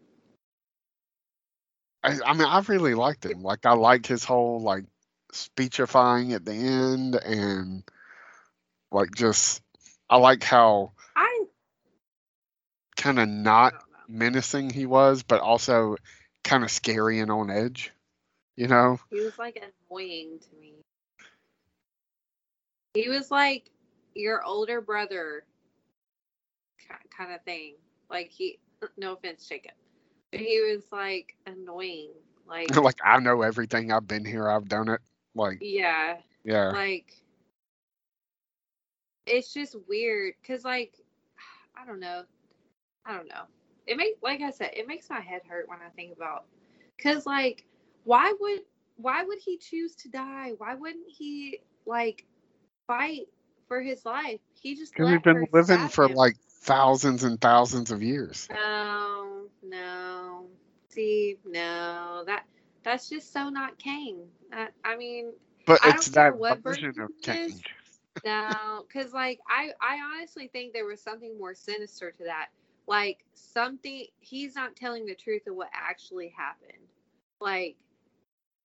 [SPEAKER 1] I, I mean, I really liked him. Like, I liked his whole like speechifying at the end, and like just, I like how
[SPEAKER 2] I,
[SPEAKER 1] kind of not menacing he was, but also kind of scary and on edge. You know?
[SPEAKER 2] He was like annoying to me. He was like your older brother kind of thing. Like he, no offense, Jacob, but he was like annoying. Like,
[SPEAKER 1] like I know everything. I've been here. I've done it. Like,
[SPEAKER 2] yeah,
[SPEAKER 1] yeah,
[SPEAKER 2] like it's just weird because like I don't know, I don't know. It make like I said, it makes my head hurt when I think about because like why would why would he choose to die? Why wouldn't he like fight for his life? He just
[SPEAKER 1] because we've been living for
[SPEAKER 2] him.
[SPEAKER 1] like thousands and thousands of years.
[SPEAKER 2] no, no. See, no, that that's just so not Kang. I, I mean,
[SPEAKER 1] But
[SPEAKER 2] I
[SPEAKER 1] it's
[SPEAKER 2] don't
[SPEAKER 1] that
[SPEAKER 2] what
[SPEAKER 1] version of. Kang.
[SPEAKER 2] No, because like I, I honestly think there was something more sinister to that. Like something he's not telling the truth of what actually happened. Like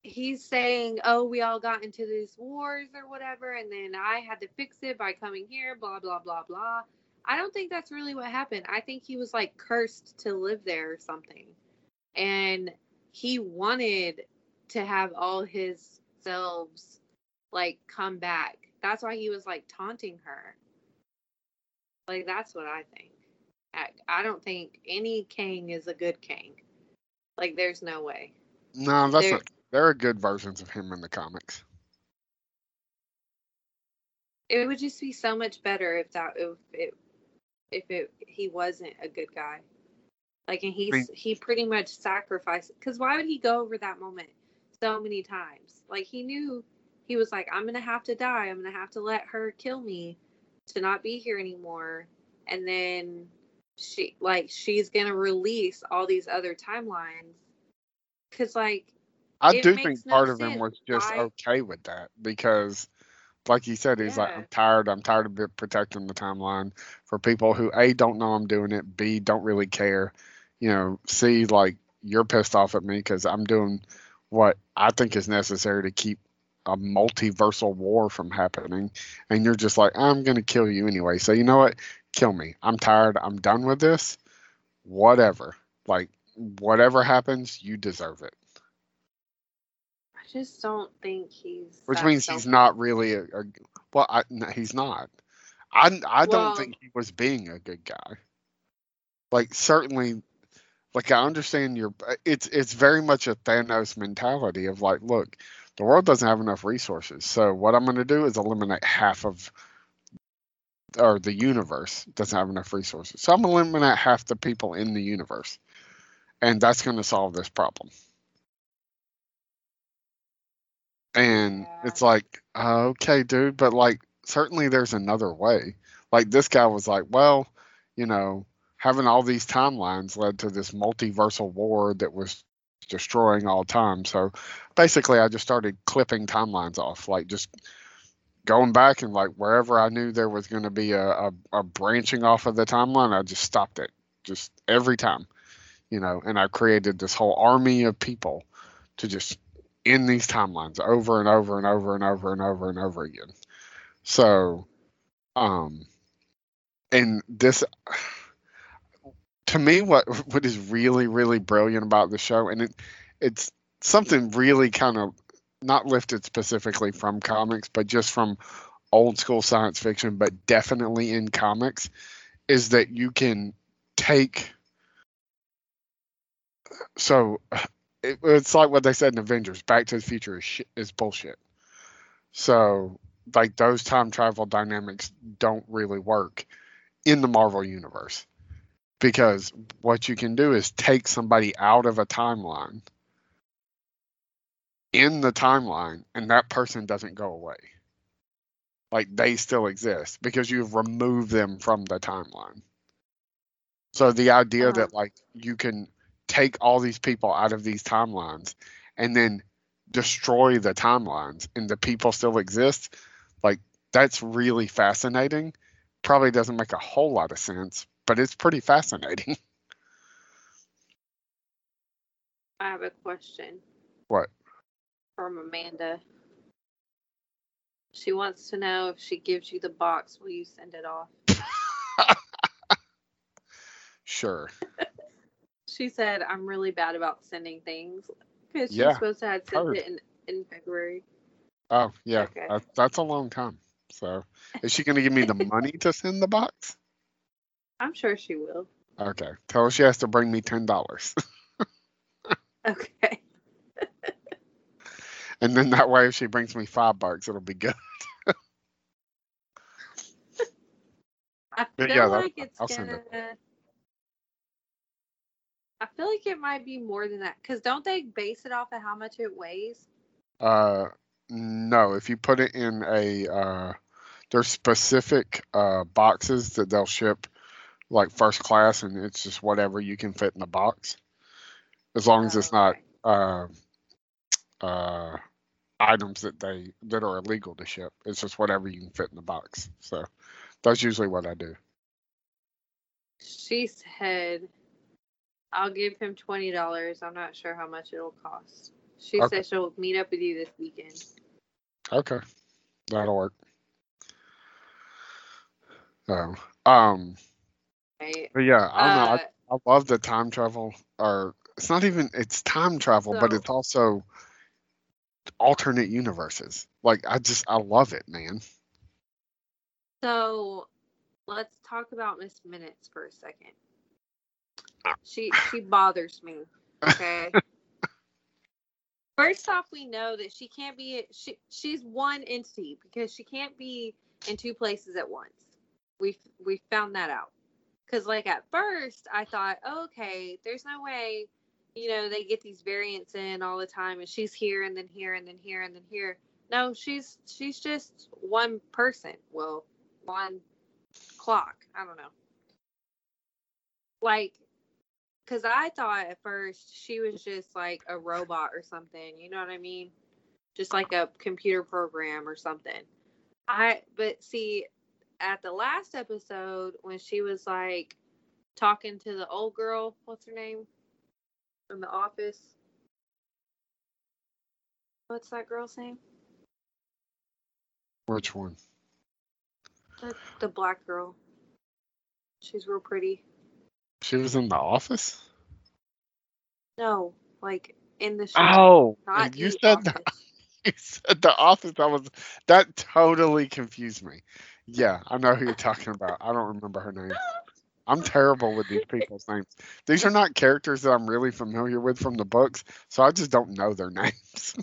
[SPEAKER 2] he's saying, "Oh, we all got into these wars or whatever, and then I had to fix it by coming here." Blah blah blah blah. I don't think that's really what happened. I think he was like cursed to live there or something, and he wanted to have all his selves like come back. That's why he was like taunting her. Like that's what I think. I, I don't think any Kang is a good Kang. Like there's no way.
[SPEAKER 1] No, that's
[SPEAKER 2] There-
[SPEAKER 1] not. There are good versions of him in the comics.
[SPEAKER 2] It would just be so much better if that if it if it he wasn't a good guy. Like and he's
[SPEAKER 1] mean-
[SPEAKER 2] he pretty much sacrificed because why would he go over that moment so many times? Like he knew he was like, I'm gonna have to die. I'm gonna have to let her kill me to not be here anymore. And then she like she's gonna release all these other timelines because like
[SPEAKER 1] I do think
[SPEAKER 2] no
[SPEAKER 1] part of him was just okay with that because, like he said, he's like, I'm tired. I'm tired of protecting the timeline for people who A, don't know I'm doing it, B, don't really care. You know, C, like, you're pissed off at me because I'm doing what I think is necessary to keep a multiversal war from happening. And you're just like, I'm going to kill you anyway. So, you know what? Kill me. I'm tired. I'm done with this. Whatever. Like, whatever happens, you deserve it.
[SPEAKER 2] I just don't think he's
[SPEAKER 1] which means he's not really a, a well I, no, he's not. I i don't
[SPEAKER 2] Well-
[SPEAKER 1] think he was being a good guy. Like certainly like i understand your uh, it's it's very much a thanos mentality of like look the world doesn't have enough resources so what i'm going to do is eliminate half of or the universe doesn't have enough resources. So i'm going to eliminate half the people in the universe and that's going to solve this problem and it's like uh, okay dude but like certainly there's another way. Like this guy was like well you know having all these timelines led to this multiversal war that was destroying all time. So basically i just started clipping timelines off like just going back and like wherever i knew there was going to be a, a, a branching off of the timeline i just stopped it just every time you know and i created this whole army of people to just in these timelines over and over and over and over and over and over again. So, um, and this, to me, what what is really really brilliant about the show, and it it's something really kind of not lifted specifically from comics, but just from old school science fiction, but definitely in comics, is that you can take so it, it's like what they said in Avengers: Back to the Future is shit, is bullshit. So like those time travel dynamics don't really work in the Marvel universe because what you can do is take somebody out of a timeline in the timeline and that person doesn't go away. Like they still exist because you've removed them from the timeline. So the idea
[SPEAKER 2] Uh-huh.
[SPEAKER 1] that like you can take all these people out of these timelines and then destroy the timelines and the people still exist, like that's really fascinating. Probably doesn't make a whole lot of sense, but it's pretty fascinating.
[SPEAKER 2] I have a question.
[SPEAKER 1] What?
[SPEAKER 2] From Amanda. She wants to know if she gives you the box, will you send it off?
[SPEAKER 1] Sure.
[SPEAKER 2] She said, I'm really bad about sending things because she's
[SPEAKER 1] Yeah,
[SPEAKER 2] supposed to have sent
[SPEAKER 1] heard.
[SPEAKER 2] it in, in February.
[SPEAKER 1] Oh, yeah.
[SPEAKER 2] Okay.
[SPEAKER 1] That, that's a long time. So, is she going to give me the money to send the box?
[SPEAKER 2] I'm sure she will.
[SPEAKER 1] Okay. Tell her she has to bring me $10.
[SPEAKER 2] Okay.
[SPEAKER 1] and then that way, if she brings me five bucks, it'll be good.
[SPEAKER 2] I feel
[SPEAKER 1] yeah, that-
[SPEAKER 2] like it's
[SPEAKER 1] I'll
[SPEAKER 2] gonna. I feel like it might be more than that because don't they base it off of how much it weighs?
[SPEAKER 1] Uh, no, if you put it in a, uh, there's specific uh, boxes that they'll ship like first class, and it's just whatever you can fit in the box, as long as it's
[SPEAKER 2] Oh,
[SPEAKER 1] not
[SPEAKER 2] okay.
[SPEAKER 1] uh, uh, items that they that are illegal to ship. It's just whatever you can fit in the box. So that's usually what I do.
[SPEAKER 2] She said, "I'll give him twenty dollars. I'm not sure how much it'll cost." She
[SPEAKER 1] Okay.
[SPEAKER 2] said she'll meet up with you this weekend.
[SPEAKER 1] Okay, that'll work. So, um,
[SPEAKER 2] Right?
[SPEAKER 1] but yeah, I don't know.
[SPEAKER 2] Uh,
[SPEAKER 1] I, I love the time travel, or it's not even it's time travel, but it's also alternate universes. Like I just I love it, man.
[SPEAKER 2] So let's talk about Miss Minutes for a second. She she bothers me. Okay. First off, we know that she can't be she she's one entity because she can't be in two places at once. We we found that out. Cuz like at first I thought, oh, okay, there's no way, you know, they get these variants in all the time and she's here and then here and then here and then here. No, she's she's just one person. Well, one clock. I don't know. like because I thought at first she was just like a robot or something. You know what I mean? Just like a computer program or something. I but see at the last episode when she was like talking to the old girl, what's her name? From the office. What's that girl's name?
[SPEAKER 1] Which one?
[SPEAKER 2] The, the black girl. She's real pretty.
[SPEAKER 1] She was in the office.
[SPEAKER 2] No, like in the show.
[SPEAKER 1] Oh,
[SPEAKER 2] not
[SPEAKER 1] you
[SPEAKER 2] the
[SPEAKER 1] said the,
[SPEAKER 2] office.
[SPEAKER 1] you said the office. I was that totally confused me. Yeah, I know who you're talking about. I don't remember her name. I'm terrible with these people's names. These are not characters that I'm really familiar with from the books, so I just don't know their names.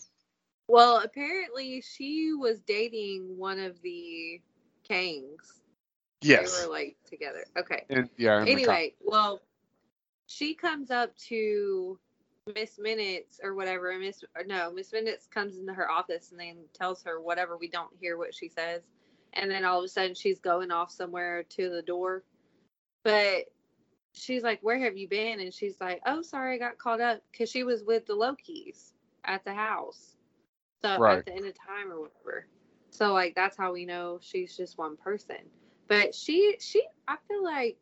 [SPEAKER 2] Well, apparently she was dating one of the Kangs.
[SPEAKER 1] Yes.
[SPEAKER 2] They were like together. Okay.
[SPEAKER 1] And, yeah.
[SPEAKER 2] Anyway, well, she comes up to Miss Minutes or whatever, and Miss or no, Miss Minutes comes into her office and then tells her whatever. We don't hear what she says, and then all of a sudden she's going off somewhere to the door, but she's like, "Where have you been?" And she's like, "Oh, sorry, I got caught up because she was with the Lokis at the house, so
[SPEAKER 1] Right.
[SPEAKER 2] at the end of time or whatever." So like that's how we know she's just one person. But she she I feel like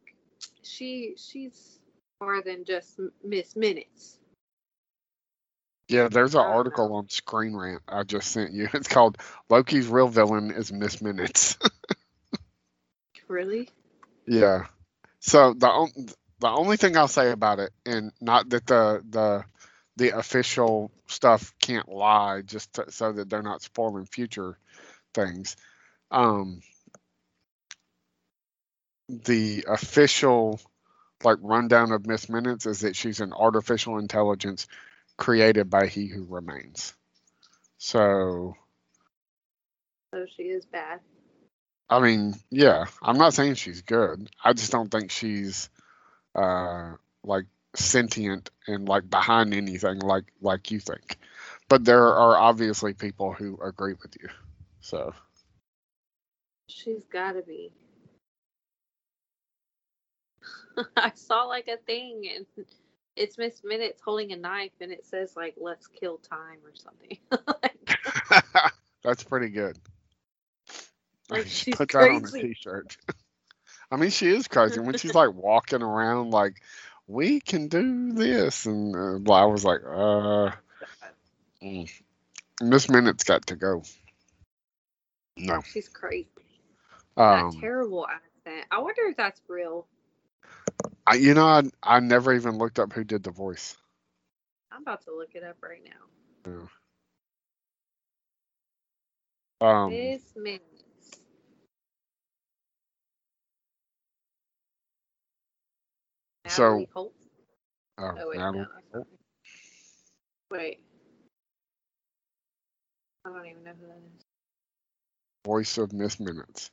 [SPEAKER 2] she she's more than just Miss Minutes.
[SPEAKER 1] yeah, there's an article
[SPEAKER 2] know.
[SPEAKER 1] on Screen Rant I just sent you. It's called Loki's real villain is Miss Minutes.
[SPEAKER 2] Really?
[SPEAKER 1] Yeah. So the on- the only thing I'll say about it, and not that the the the official stuff can't lie, just to, so that they're not spoiling future things. Um, the official like rundown of Miss Minutes is that she's an artificial intelligence created by He Who Remains. So
[SPEAKER 2] So she is bad.
[SPEAKER 1] I mean, yeah, I'm not saying she's good. I just don't think she's uh like sentient and like behind anything like like you think. But there are obviously people who agree with you. So
[SPEAKER 2] She's gotta be. I saw like a thing and it's Miss Minutes holding a knife and it says like let's kill time or something. like,
[SPEAKER 1] that's pretty good.
[SPEAKER 2] Like, she's
[SPEAKER 1] put that on a
[SPEAKER 2] crazy.
[SPEAKER 1] t-shirt. I mean, she is crazy when she's like walking around like we can do this, and uh, I was like, uh, mm. Miss Minutes got to go. No.
[SPEAKER 2] she's crazy. That
[SPEAKER 1] Um,
[SPEAKER 2] terrible accent. I wonder if that's real.
[SPEAKER 1] I, you know, I, I never even looked up who did the voice.
[SPEAKER 2] I'm about to look it up right now.
[SPEAKER 1] Um,
[SPEAKER 2] Miss Minutes.
[SPEAKER 1] So-
[SPEAKER 2] Holt.
[SPEAKER 1] oh,
[SPEAKER 2] Oh wait,
[SPEAKER 1] now-
[SPEAKER 2] no, Wait. I don't even know who that is.
[SPEAKER 1] voice of Miss Minutes.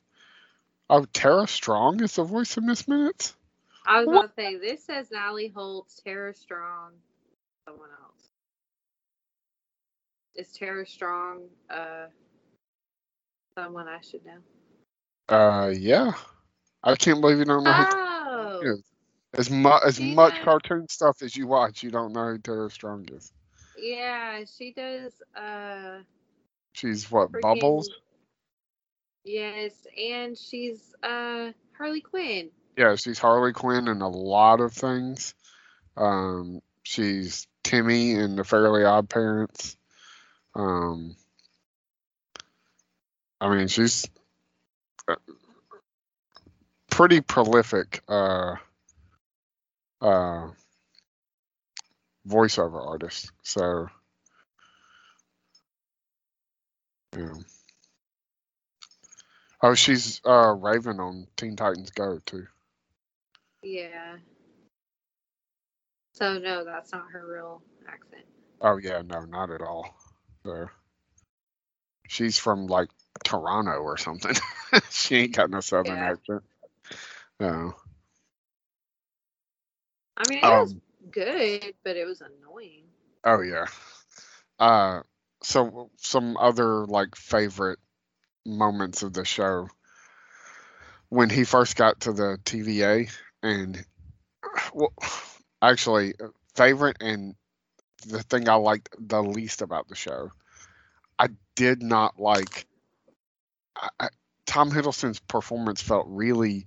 [SPEAKER 1] Oh, Tara Strong is the voice of Miss Minutes.
[SPEAKER 2] I was
[SPEAKER 1] What?
[SPEAKER 2] about to say this says Natalie Holtz, Tara Strong, someone else. Is Tara Strong uh someone I should know?
[SPEAKER 1] Uh, yeah. I can't believe you don't know who
[SPEAKER 2] Oh,
[SPEAKER 1] Tara is. As much as
[SPEAKER 2] She
[SPEAKER 1] much
[SPEAKER 2] does.
[SPEAKER 1] cartoon stuff as you watch, you don't know who Tara Strong is.
[SPEAKER 2] yeah, she does. Uh,
[SPEAKER 1] She's what
[SPEAKER 2] freaking-
[SPEAKER 1] Bubbles?
[SPEAKER 2] Yes, and she's uh Harley Quinn.
[SPEAKER 1] Yeah, she's Harley Quinn in a lot of things. Um, she's Timmy in The Fairly Odd Parents. Um, I mean, she's uh, pretty prolific uh, uh, voiceover artist. So, yeah. Oh, she's uh, Raven on Teen Titans Go too.
[SPEAKER 2] Yeah. So no, that's not her real accent.
[SPEAKER 1] Oh yeah, no, not at all. So she's from like Toronto or something. she ain't got no southern
[SPEAKER 2] Yeah.
[SPEAKER 1] accent. No.
[SPEAKER 2] I mean, it was
[SPEAKER 1] Um,
[SPEAKER 2] good, but it was annoying.
[SPEAKER 1] oh yeah. Uh, so some other like favorite moments of the show when he first got to the TVA and well, actually, favorite and the thing I liked the least about the show, I did not like. I, I, Tom Hiddleston's performance felt really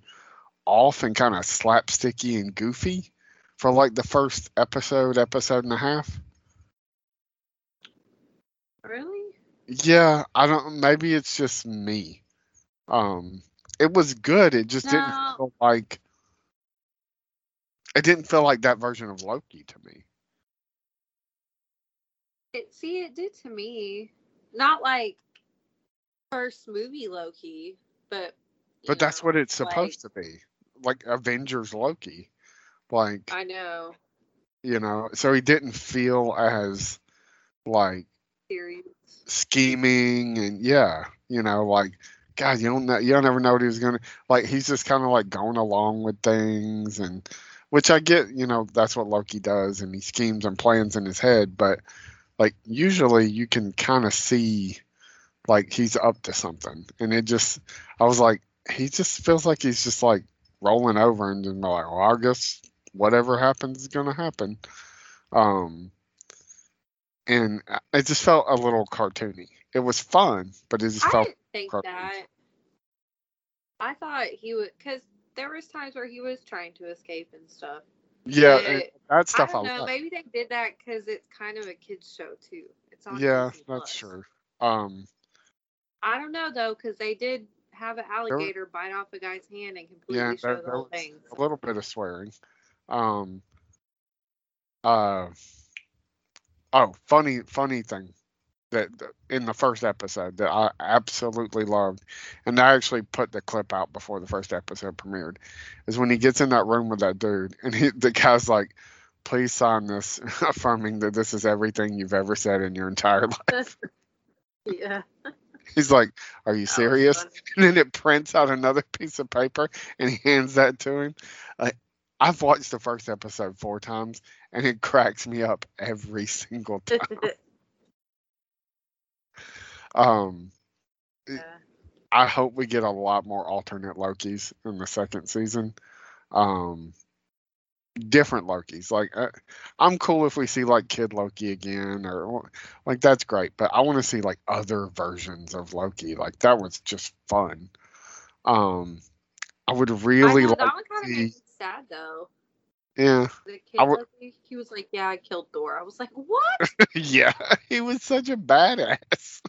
[SPEAKER 1] off and kind of slapsticky and goofy for like the first episode, episode and a half.
[SPEAKER 2] Really?
[SPEAKER 1] Yeah, I don't. Maybe it's just me. Um, it was good. It just didn't feel like. It didn't feel like that version of Loki to me.
[SPEAKER 2] It see it did to me. Not like first movie Loki, but
[SPEAKER 1] But that's
[SPEAKER 2] know,
[SPEAKER 1] what it's
[SPEAKER 2] like-
[SPEAKER 1] supposed to be, like Avengers Loki. Like
[SPEAKER 2] I know.
[SPEAKER 1] you know, so he didn't feel as like
[SPEAKER 2] Series.
[SPEAKER 1] scheming and yeah, you know, like God, you don't know, you don't ever know what he's gonna like. He's just kind of like going along with things, and which I get, you know, that's what Loki does, and he schemes and plans in his head. But like usually, you can kind of see like he's up to something, and it just, I was like, he just feels like he's just like rolling over and just be like, well, I guess whatever happens is gonna happen. Um, and it just felt a little cartoony. It was fun, but it just
[SPEAKER 2] I
[SPEAKER 1] felt
[SPEAKER 2] didn't think
[SPEAKER 1] cartoon.
[SPEAKER 2] that. I thought he would, because there was times where he was trying to escape and stuff.
[SPEAKER 1] yeah, and that stuff
[SPEAKER 2] I
[SPEAKER 1] I,
[SPEAKER 2] don't know.
[SPEAKER 1] like.
[SPEAKER 2] Maybe they did that because it's kind of a kids show too. It's on.
[SPEAKER 1] Yeah,
[SPEAKER 2] Disney
[SPEAKER 1] that's
[SPEAKER 2] Plus.
[SPEAKER 1] true. Um,
[SPEAKER 2] I don't know though, because they did have an alligator bite off a guy's hand and completely
[SPEAKER 1] yeah,
[SPEAKER 2] show
[SPEAKER 1] there,
[SPEAKER 2] the whole thing.
[SPEAKER 1] a little bit of swearing. Um, uh, oh, funny, funny thing that, in the first episode that I absolutely loved, and I actually put the clip out before the first episode premiered, is when he gets in that room with that dude, and he, the guy's like, "Please sign this, affirming that this is everything you've ever said in your entire life."
[SPEAKER 2] yeah.
[SPEAKER 1] He's like, "Are you serious?" and then it prints out another piece of paper and he hands that to him. Like, I've watched the first episode four times and it cracks me up every single time. Um,
[SPEAKER 2] Yeah.
[SPEAKER 1] I hope we get a lot more alternate Lokis in the second season. Um, different Lokis. Like, uh, I'm cool if we see like Kid Loki again, or like that's great. But I want to see like other versions of Loki. Like that was just fun. Um, I would really
[SPEAKER 2] I know,
[SPEAKER 1] like.
[SPEAKER 2] that one kind of sad though.
[SPEAKER 1] Yeah,
[SPEAKER 2] The kid, Loki, he was like, "Yeah, I killed Thor." I was like, "What?"
[SPEAKER 1] yeah, he was such a badass.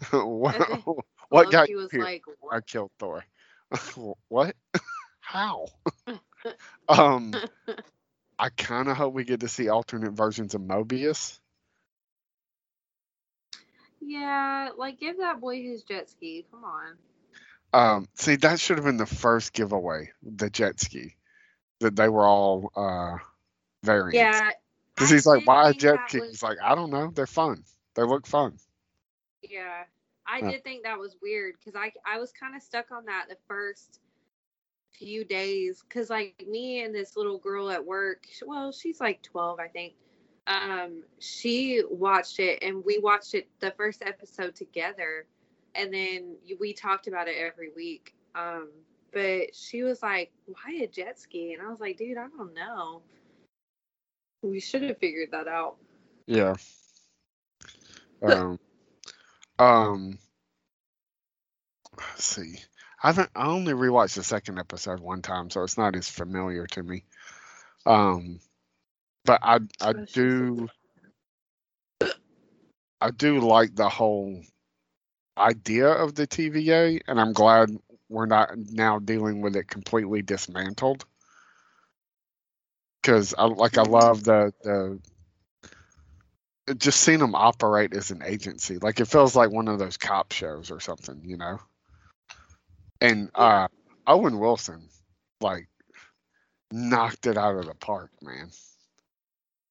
[SPEAKER 1] what what you
[SPEAKER 2] was
[SPEAKER 1] here?
[SPEAKER 2] like,
[SPEAKER 1] I killed Thor. what? How? um, I kind of hope we get to see alternate versions of Mobius.
[SPEAKER 2] Yeah, like give that boy his jet ski. Come on.
[SPEAKER 1] Um, see, that should have been the first giveaway, the jet ski, that they were all uh variants.
[SPEAKER 2] Yeah.
[SPEAKER 1] because he's like, why a jet ski?
[SPEAKER 2] was-
[SPEAKER 1] He's like, I don't know, they're fun. They look fun.
[SPEAKER 2] Yeah, I did think that was weird because I I was kind of stuck on that the first few days because like me and this little girl at work, well, she's like twelve, I think. Um, she watched it and we watched it the first episode together, and then we talked about it every week. Um, but she was like, "Why a jet ski?" And I was like, "Dude, I don't know. We should have figured that out."
[SPEAKER 1] Yeah. Um, um, let's see. I haven't. I only rewatched the second episode one time, so it's not as familiar to me. Um, but I I do I do like the whole idea of the TVA, and I'm glad we're not now dealing with it completely dismantled. Because I like I love the the just seeing them operate as an agency. Like it feels like one of those cop shows or something, you know. And uh Owen Wilson, like, knocked it out of the park, man.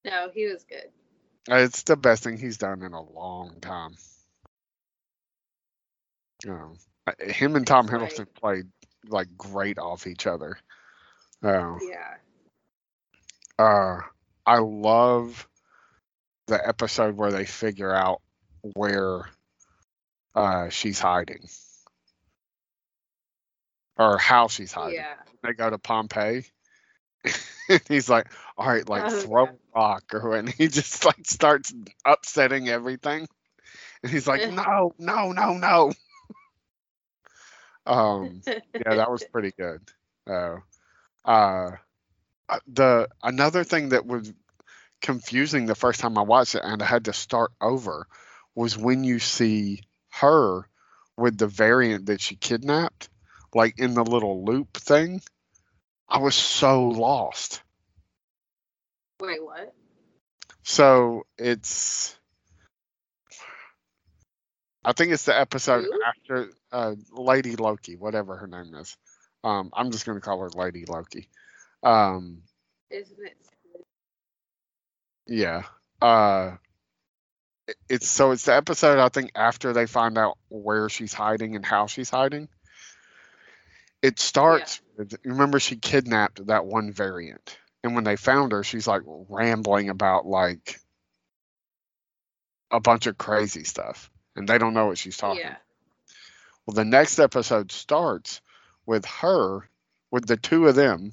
[SPEAKER 2] No, he was good.
[SPEAKER 1] It's the best thing he's done in a long time. You know, uh, him and Tom Hiddleston played like great off each other. Uh,
[SPEAKER 2] Yeah.
[SPEAKER 1] uh, I love the episode where they figure out where uh, she's hiding or how she's hiding.
[SPEAKER 2] Yeah.
[SPEAKER 1] They go to Pompeii he's like, "All right, like
[SPEAKER 2] Oh,
[SPEAKER 1] throw a rock," or and he just like starts upsetting everything, and he's like, "No, no, no, no." um, yeah, that was pretty good. Uh, uh, the another thing that was confusing the first time I watched it, and I had to start over, was when you see her with the variant that she kidnapped, like in the little loop thing. I was so lost.
[SPEAKER 2] Wait, what?
[SPEAKER 1] So it's, I think it's the episode
[SPEAKER 2] Who?
[SPEAKER 1] after uh, Lady Loki, whatever her name is. Um, I'm just gonna call her Lady Loki. Um,
[SPEAKER 2] Isn't it?
[SPEAKER 1] Yeah. Uh, it's so it's the episode I think after they find out where she's hiding and how she's hiding. It starts. with Remember, she kidnapped that one variant, and when they found her, she's like rambling about like a bunch of crazy stuff, and they don't know what she's talking.
[SPEAKER 2] Yeah.
[SPEAKER 1] Well, the next episode starts with her, with the two of them,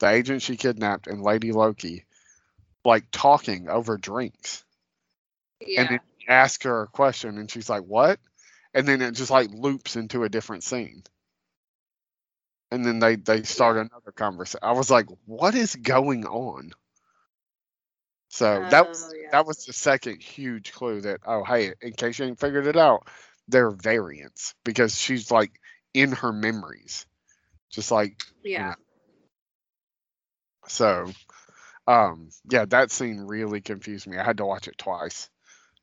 [SPEAKER 1] the agent she kidnapped and Lady Loki, like talking over drinks.
[SPEAKER 2] Yeah.
[SPEAKER 1] And then you ask her a question, and she's like, "What?" And then it just like loops into a different scene. And then they they start another conversation. I was like, "What is going on?" So that was
[SPEAKER 2] Oh, yeah.
[SPEAKER 1] that was the second huge clue that oh hey, in case you ain't figured it out, they're variants because she's like in her memories, just like
[SPEAKER 2] yeah.
[SPEAKER 1] so. Um, yeah, that scene really confused me. I had to watch it twice.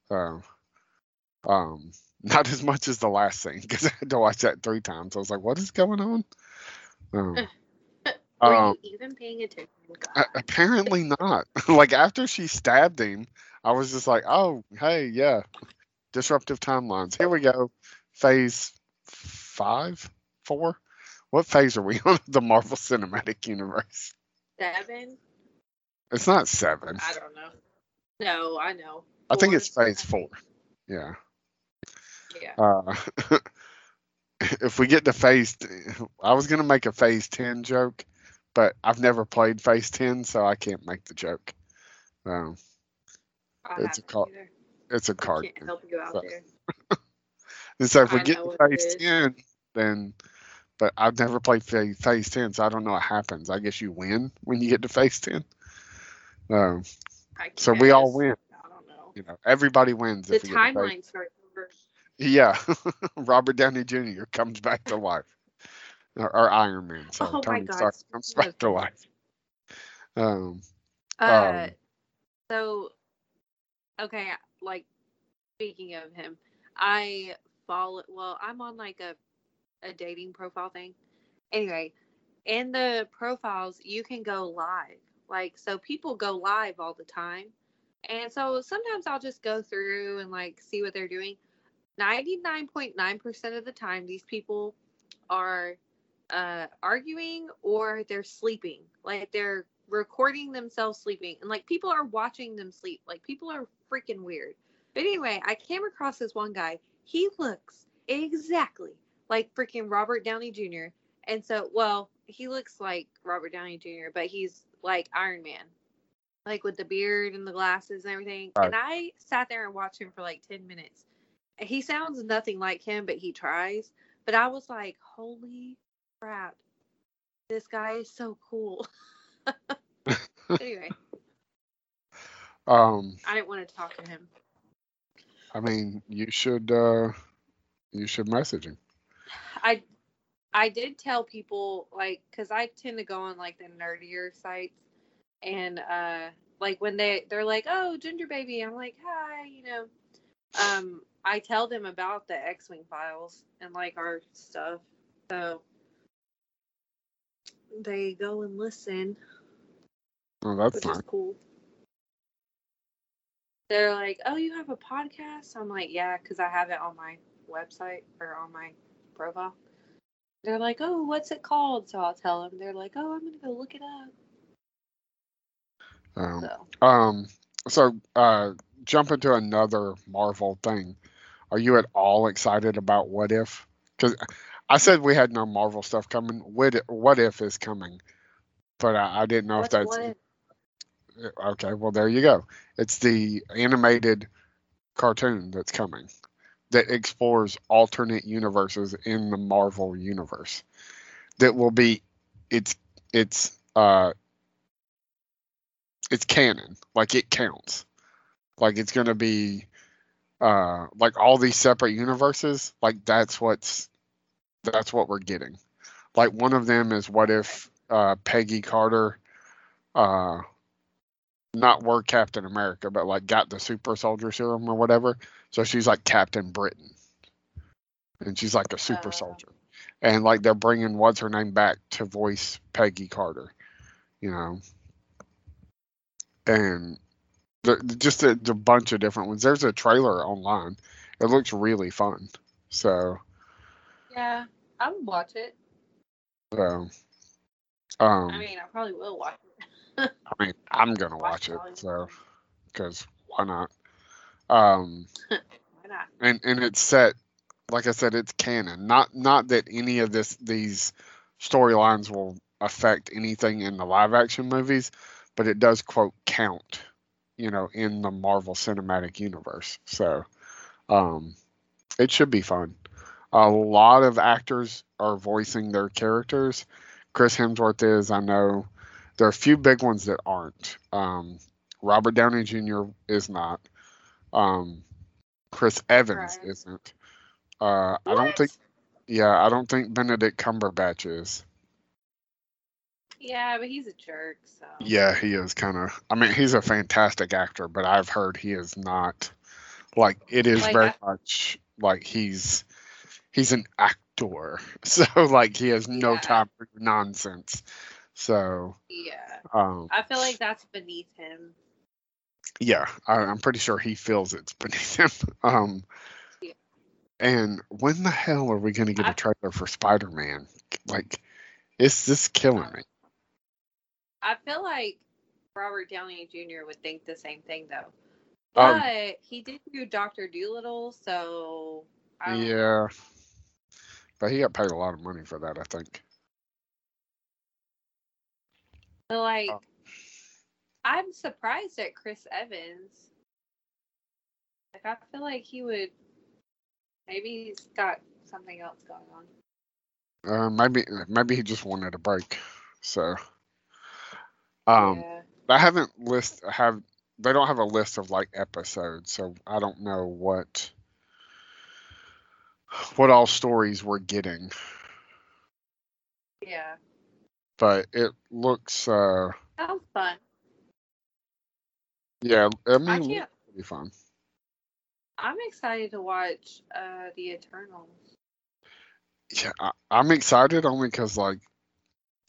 [SPEAKER 1] So, um, not as much as the last scene because I had to watch that three times. I was like, "What is going on?" Um,
[SPEAKER 2] Were
[SPEAKER 1] um,
[SPEAKER 2] you even paying attention?
[SPEAKER 1] a- apparently not. like after she stabbed him, I was just like, "Oh, hey, yeah, disruptive timelines. Here we go. Phase five, four. What phase are we on? The Marvel Cinematic Universe.
[SPEAKER 2] Seven?
[SPEAKER 1] It's not seven.
[SPEAKER 2] I don't know. No, I know.
[SPEAKER 1] I think it's phase four. Yeah.
[SPEAKER 2] Yeah.
[SPEAKER 1] Uh, if we get to phase, I was gonna make a phase ten joke, but I've never played phase ten, so I can't make the joke. Um,
[SPEAKER 2] I
[SPEAKER 1] it's a
[SPEAKER 2] haven't
[SPEAKER 1] call-
[SPEAKER 2] either.
[SPEAKER 1] it's a card.
[SPEAKER 2] can't help you out
[SPEAKER 1] so-
[SPEAKER 2] there.
[SPEAKER 1] And so if we
[SPEAKER 2] I
[SPEAKER 1] get to phase ten, then, but I've never played phase, phase ten, so I don't know what happens. I guess you win when you get to phase ten. Um, So we all win.
[SPEAKER 2] I don't know.
[SPEAKER 1] you know, everybody wins.
[SPEAKER 2] The
[SPEAKER 1] if we get to phase-
[SPEAKER 2] timeline starts over.
[SPEAKER 1] Yeah, Robert Downey Jr. comes back to life, or, or Iron Man. So
[SPEAKER 2] Oh
[SPEAKER 1] Tony Stark comes back to life. Um,
[SPEAKER 2] Uh,
[SPEAKER 1] Um,
[SPEAKER 2] so, okay, like speaking of him, I follow. Well, I'm on like a a dating profile thing. Anyway, in the profiles, you can go live. Like, so people go live all the time, and so sometimes I'll just go through and like see what they're doing. Ninety nine point nine percent of the time, these people are uh, arguing or they're sleeping. Like they're recording themselves sleeping, and like people are watching them sleep. Like people are freaking weird. But anyway, I came across this one guy. He looks exactly like freaking Robert Downey Jr. And so, well, he looks like Robert Downey Jr., but he's like Iron Man, like with the beard and the glasses and everything.
[SPEAKER 1] Right.
[SPEAKER 2] And I sat there and watched him for like 10 minutes. He sounds nothing like him, but he tries. But I was like, holy crap, this guy is so cool. anyway,
[SPEAKER 1] um,
[SPEAKER 2] I didn't want to talk to him.
[SPEAKER 1] I mean, you should, uh, you should message him.
[SPEAKER 2] I I did tell people like because I tend to go on like the nerdier sites and uh like when they they're like oh ginger baby I'm like hi you know um I tell them about the X-wing files and like our stuff so they go and listen
[SPEAKER 1] Oh, that's
[SPEAKER 2] which is cool. They're like, "Oh, you have a podcast?" I'm like, "Yeah," because I have it on my website or on my profile. They're like, "Oh, what's it called?" So I'll tell them. They're like, "Oh, I'm gonna go look it up."
[SPEAKER 1] Um,
[SPEAKER 2] So
[SPEAKER 1] um, so, uh, jump into another Marvel thing. Are you at all excited about What If? Because I said we had no Marvel stuff coming. What If, what if is coming, but I, I didn't know if that's
[SPEAKER 2] one?
[SPEAKER 1] okay. Well, there you go. It's the animated cartoon that's coming that explores alternate universes in the Marvel universe. That will be it's it's uh it's canon. Like it counts. Like it's gonna be uh like all these separate universes, like that's what's that's what we're getting. Like one of them is what if uh Peggy Carter uh not were Captain America, but like got the super soldier serum or whatever. So she's like Captain Britain. And she's like a super
[SPEAKER 2] Oh.
[SPEAKER 1] soldier. And like they're bringing what's her name back to voice Peggy Carter, you know. And just a, a bunch of different ones. There's a trailer online. It looks really fun. So,
[SPEAKER 2] Yeah, I would watch it.
[SPEAKER 1] so um,
[SPEAKER 2] I mean, I probably will watch it.
[SPEAKER 1] I mean, I'm gonna
[SPEAKER 2] Watch
[SPEAKER 1] watch it. So, because why not? Um,
[SPEAKER 2] Why not?
[SPEAKER 1] and and it's set like i said it's canon not not that any of this these storylines will affect anything in the live action movies but it does quote count you know in the marvel cinematic universe so um it should be fun a lot of actors are voicing their characters chris hemsworth is i know there are a few big ones that aren't um robert downey jr is not um Chris Evans
[SPEAKER 2] Right.
[SPEAKER 1] isn't. Uh, I don't think. Yeah, I don't think Benedict Cumberbatch is.
[SPEAKER 2] Yeah, but he's a jerk. So
[SPEAKER 1] Yeah, he is kind of. I mean, he's a fantastic actor, but I've heard he is not. Like it is
[SPEAKER 2] Like,
[SPEAKER 1] very much like he's he's an actor, so like he has no
[SPEAKER 2] Yeah.
[SPEAKER 1] time for nonsense. So
[SPEAKER 2] yeah,
[SPEAKER 1] um,
[SPEAKER 2] I feel like that's beneath him.
[SPEAKER 1] yeah, I, I'm pretty sure he feels it's beneath him. Um,
[SPEAKER 2] Yeah.
[SPEAKER 1] and when the hell are we going to get
[SPEAKER 2] I-
[SPEAKER 1] a trailer for Spider-Man? Like, is this killing me?
[SPEAKER 2] I feel like Robert Downey Jr. would think the same thing though.
[SPEAKER 1] Um,
[SPEAKER 2] But he did do Doctor Dolittle, so I don't know.
[SPEAKER 1] Yeah, but he got paid a lot of money for that, I think.
[SPEAKER 2] Like,
[SPEAKER 1] Oh.
[SPEAKER 2] I'm surprised at Chris Evans. Like, I feel like he would. Maybe he's got something else going on.
[SPEAKER 1] Uh, maybe maybe he just wanted a break. So, um,
[SPEAKER 2] yeah.
[SPEAKER 1] I haven't list have they don't have a list of like episodes, so I don't know what what all stories we're getting.
[SPEAKER 2] Yeah.
[SPEAKER 1] But it looks uh
[SPEAKER 2] Sounds fun.
[SPEAKER 1] yeah, I
[SPEAKER 2] I
[SPEAKER 1] mean it
[SPEAKER 2] can't.
[SPEAKER 1] looks pretty fun.
[SPEAKER 2] I'm excited to watch uh the Eternals.
[SPEAKER 1] Yeah, I, I'm excited only because like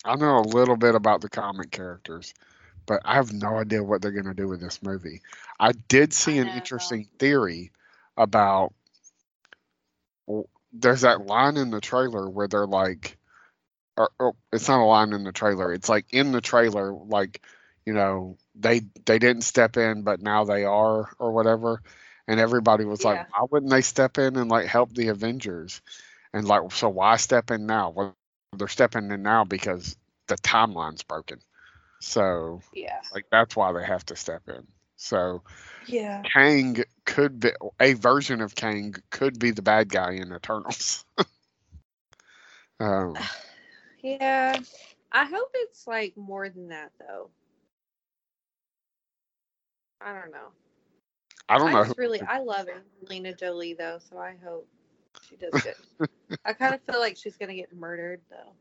[SPEAKER 1] I know a little bit about the comic characters, but I have no idea what they're gonna do with this movie. I did see
[SPEAKER 2] I
[SPEAKER 1] an interesting theory about. w- There's that line in the trailer where they're like, or, or it's not a line in the trailer. It's like in the trailer, like you know they they didn't step in, but now they are, or whatever. And everybody was
[SPEAKER 2] Yeah.
[SPEAKER 1] like, why wouldn't they step in and like help the Avengers? And like, so why step in now? Well, they're stepping in now because the timeline's broken. So
[SPEAKER 2] Yeah.
[SPEAKER 1] like that's why they have to step in. So
[SPEAKER 2] Yeah.
[SPEAKER 1] Kang could be a version of Kang could be the bad guy in Eternals. um,
[SPEAKER 2] Yeah. I hope it's like more than that though. I don't know.
[SPEAKER 1] I don't
[SPEAKER 2] I
[SPEAKER 1] know.
[SPEAKER 2] really I love Angelina Jolie though, so I hope she does good. I kind of feel like she's gonna get murdered though.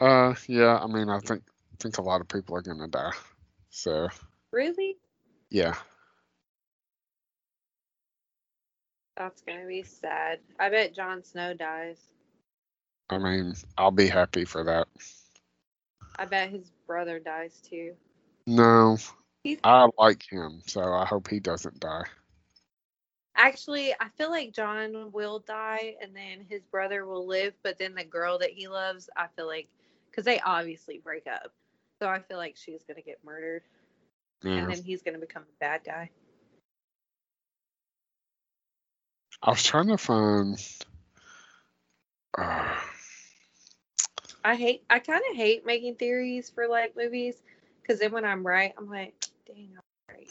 [SPEAKER 1] Uh, yeah. I mean, I think I think a lot of people are gonna die. So
[SPEAKER 2] Really?
[SPEAKER 1] yeah.
[SPEAKER 2] That's gonna be sad. I bet Jon Snow dies.
[SPEAKER 1] I mean, I'll be happy for that.
[SPEAKER 2] I bet his brother dies too.
[SPEAKER 1] No,
[SPEAKER 2] He's
[SPEAKER 1] I like him, so I hope he doesn't die.
[SPEAKER 2] actually I feel like John will die and then his brother will live, but then the girl that he loves, I feel like because they obviously break up. So I feel like she's gonna get murdered.
[SPEAKER 1] Yeah.
[SPEAKER 2] and then he's gonna become a bad guy.
[SPEAKER 1] I was trying to find. Uh,
[SPEAKER 2] I hate. I kind of hate making theories for like movies because then when I'm right, I'm like, dang, I'm right.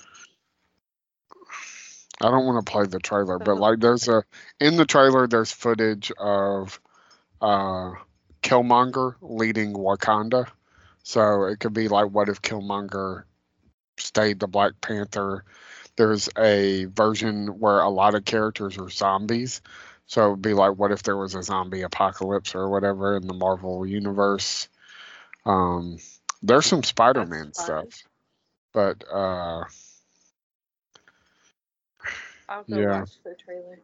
[SPEAKER 1] I don't want to play the trailer, but
[SPEAKER 2] Uh-huh.
[SPEAKER 1] like there's a in the trailer there's footage of uh Killmonger leading Wakanda. So it could be like what if Killmonger stayed the Black Panther. There's a version where a lot of characters are zombies. So it would be like what if there was a zombie apocalypse or whatever in the Marvel universe. Um there's some Spider-Man stuff. But uh
[SPEAKER 2] I'll go
[SPEAKER 1] Yeah.
[SPEAKER 2] watch the trailer.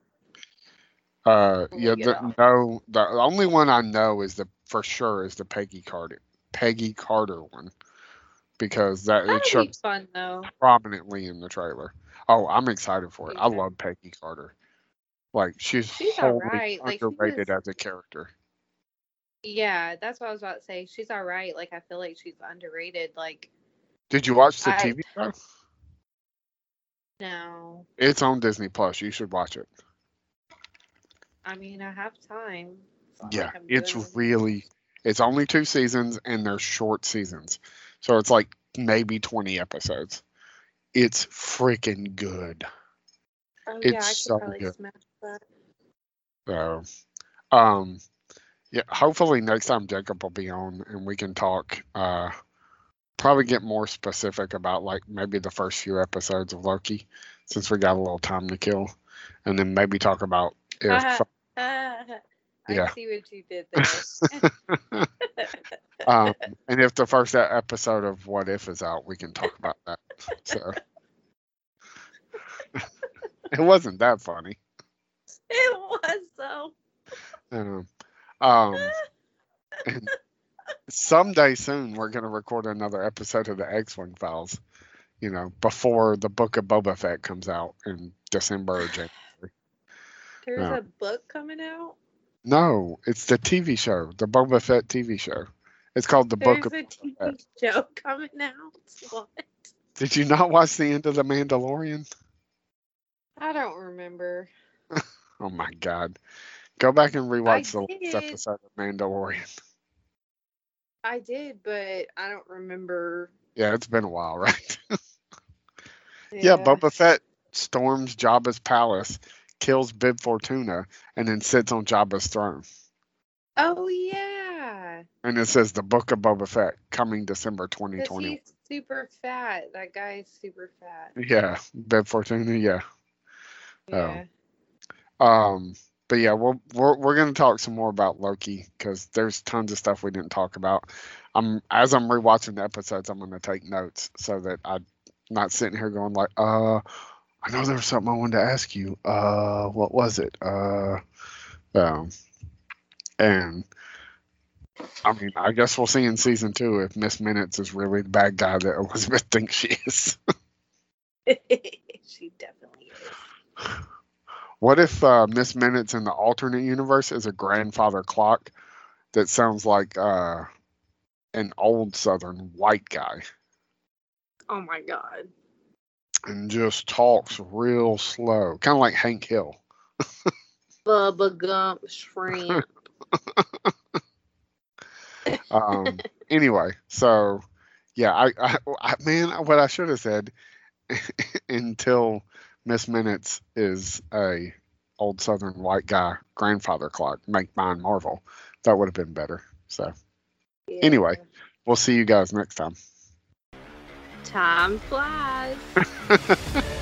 [SPEAKER 1] Uh, yeah, the, no, the only one I know is the for sure is the Peggy Carter, Peggy Carter one, because that it
[SPEAKER 2] That'll be
[SPEAKER 1] shows
[SPEAKER 2] fun though.
[SPEAKER 1] prominently in the trailer. Oh, I'm excited for it. I love Peggy Carter. Like she's,
[SPEAKER 2] She's
[SPEAKER 1] wholly
[SPEAKER 2] alright, like,
[SPEAKER 1] underrated
[SPEAKER 2] was-
[SPEAKER 1] as a character.
[SPEAKER 2] Yeah, that's what I was about to say. She's all right. Like I feel like she's underrated. Like
[SPEAKER 1] Did you watch the
[SPEAKER 2] I-
[SPEAKER 1] TV show?
[SPEAKER 2] no,
[SPEAKER 1] It's on Disney Plus. You should watch it.
[SPEAKER 2] I mean I have time. Not
[SPEAKER 1] Yeah,
[SPEAKER 2] like
[SPEAKER 1] it's
[SPEAKER 2] doing-
[SPEAKER 1] really. It's only two seasons and they're short seasons, so it's like maybe 20 episodes. It's freaking good.
[SPEAKER 2] Oh yeah, I
[SPEAKER 1] it's
[SPEAKER 2] could
[SPEAKER 1] so
[SPEAKER 2] probably
[SPEAKER 1] good.
[SPEAKER 2] smash that.
[SPEAKER 1] So, um, yeah, hopefully next time Jacob will be on and we can talk. Uh, probably get more specific about like maybe the first few episodes of Loki, since we got a little time to kill, and then maybe talk about if.
[SPEAKER 2] I
[SPEAKER 1] Yeah.
[SPEAKER 2] see what you did there.
[SPEAKER 1] um, and if the first episode of What If is out, we can talk about that. So it wasn't that funny.
[SPEAKER 2] it was though.
[SPEAKER 1] Um, um, someday soon we're gonna record another episode of the X-Wing Files. You know, before the Book of Boba Fett comes out in December or January.
[SPEAKER 2] There's
[SPEAKER 1] Yeah.
[SPEAKER 2] a book coming out.
[SPEAKER 1] No, it's the TV show, the Boba Fett TV show. It's called the
[SPEAKER 2] There's
[SPEAKER 1] Book of.
[SPEAKER 2] a TV show coming out. What?
[SPEAKER 1] Did you not watch the end of the Mandalorian?
[SPEAKER 2] I don't remember.
[SPEAKER 1] Oh my God. Go back and rewatch the
[SPEAKER 2] did.
[SPEAKER 1] last episode of Mandalorian.
[SPEAKER 2] I did, but I don't remember.
[SPEAKER 1] Yeah, it's been a while, right? yeah, Boba Fett storms Jabba's palace, kills Bib Fortuna, and then sits on Jabba's throne.
[SPEAKER 2] Oh yeah.
[SPEAKER 1] And it says the Book of Boba Fett coming December 2020.
[SPEAKER 2] he's super fat. That guy's super fat.
[SPEAKER 1] Yeah, Bib Fortuna, yeah. Oh.
[SPEAKER 2] Yeah.
[SPEAKER 1] Um, but yeah, we'll, we're we're gonna talk some more about Loki because there's tons of stuff we didn't talk about. I'm as I'm rewatching the episodes, I'm gonna take notes so that I'm not sitting here going like, uh, I know there was something I wanted to ask you. Uh, what was it? Uh, um, and I mean, I guess we'll see in season two if Miss Minutes is really the bad guy that Elizabeth thinks she is.
[SPEAKER 2] she definitely.
[SPEAKER 1] What if uh, Miss Minutes in the alternate universe is a grandfather clock that sounds like uh, an old Southern white guy
[SPEAKER 2] Oh my god.
[SPEAKER 1] and just talks real slow, kind of like Hank Hill?
[SPEAKER 2] Bubba Gump Shrimp.
[SPEAKER 1] Um, anyway, so yeah, I, I, I man, what I should have said until Miss Minutes is a old Southern white guy grandfather clock, make mine Marvel. That would have been better. So
[SPEAKER 2] Yeah.
[SPEAKER 1] Anyway. we'll see you guys next time.
[SPEAKER 2] Time flies.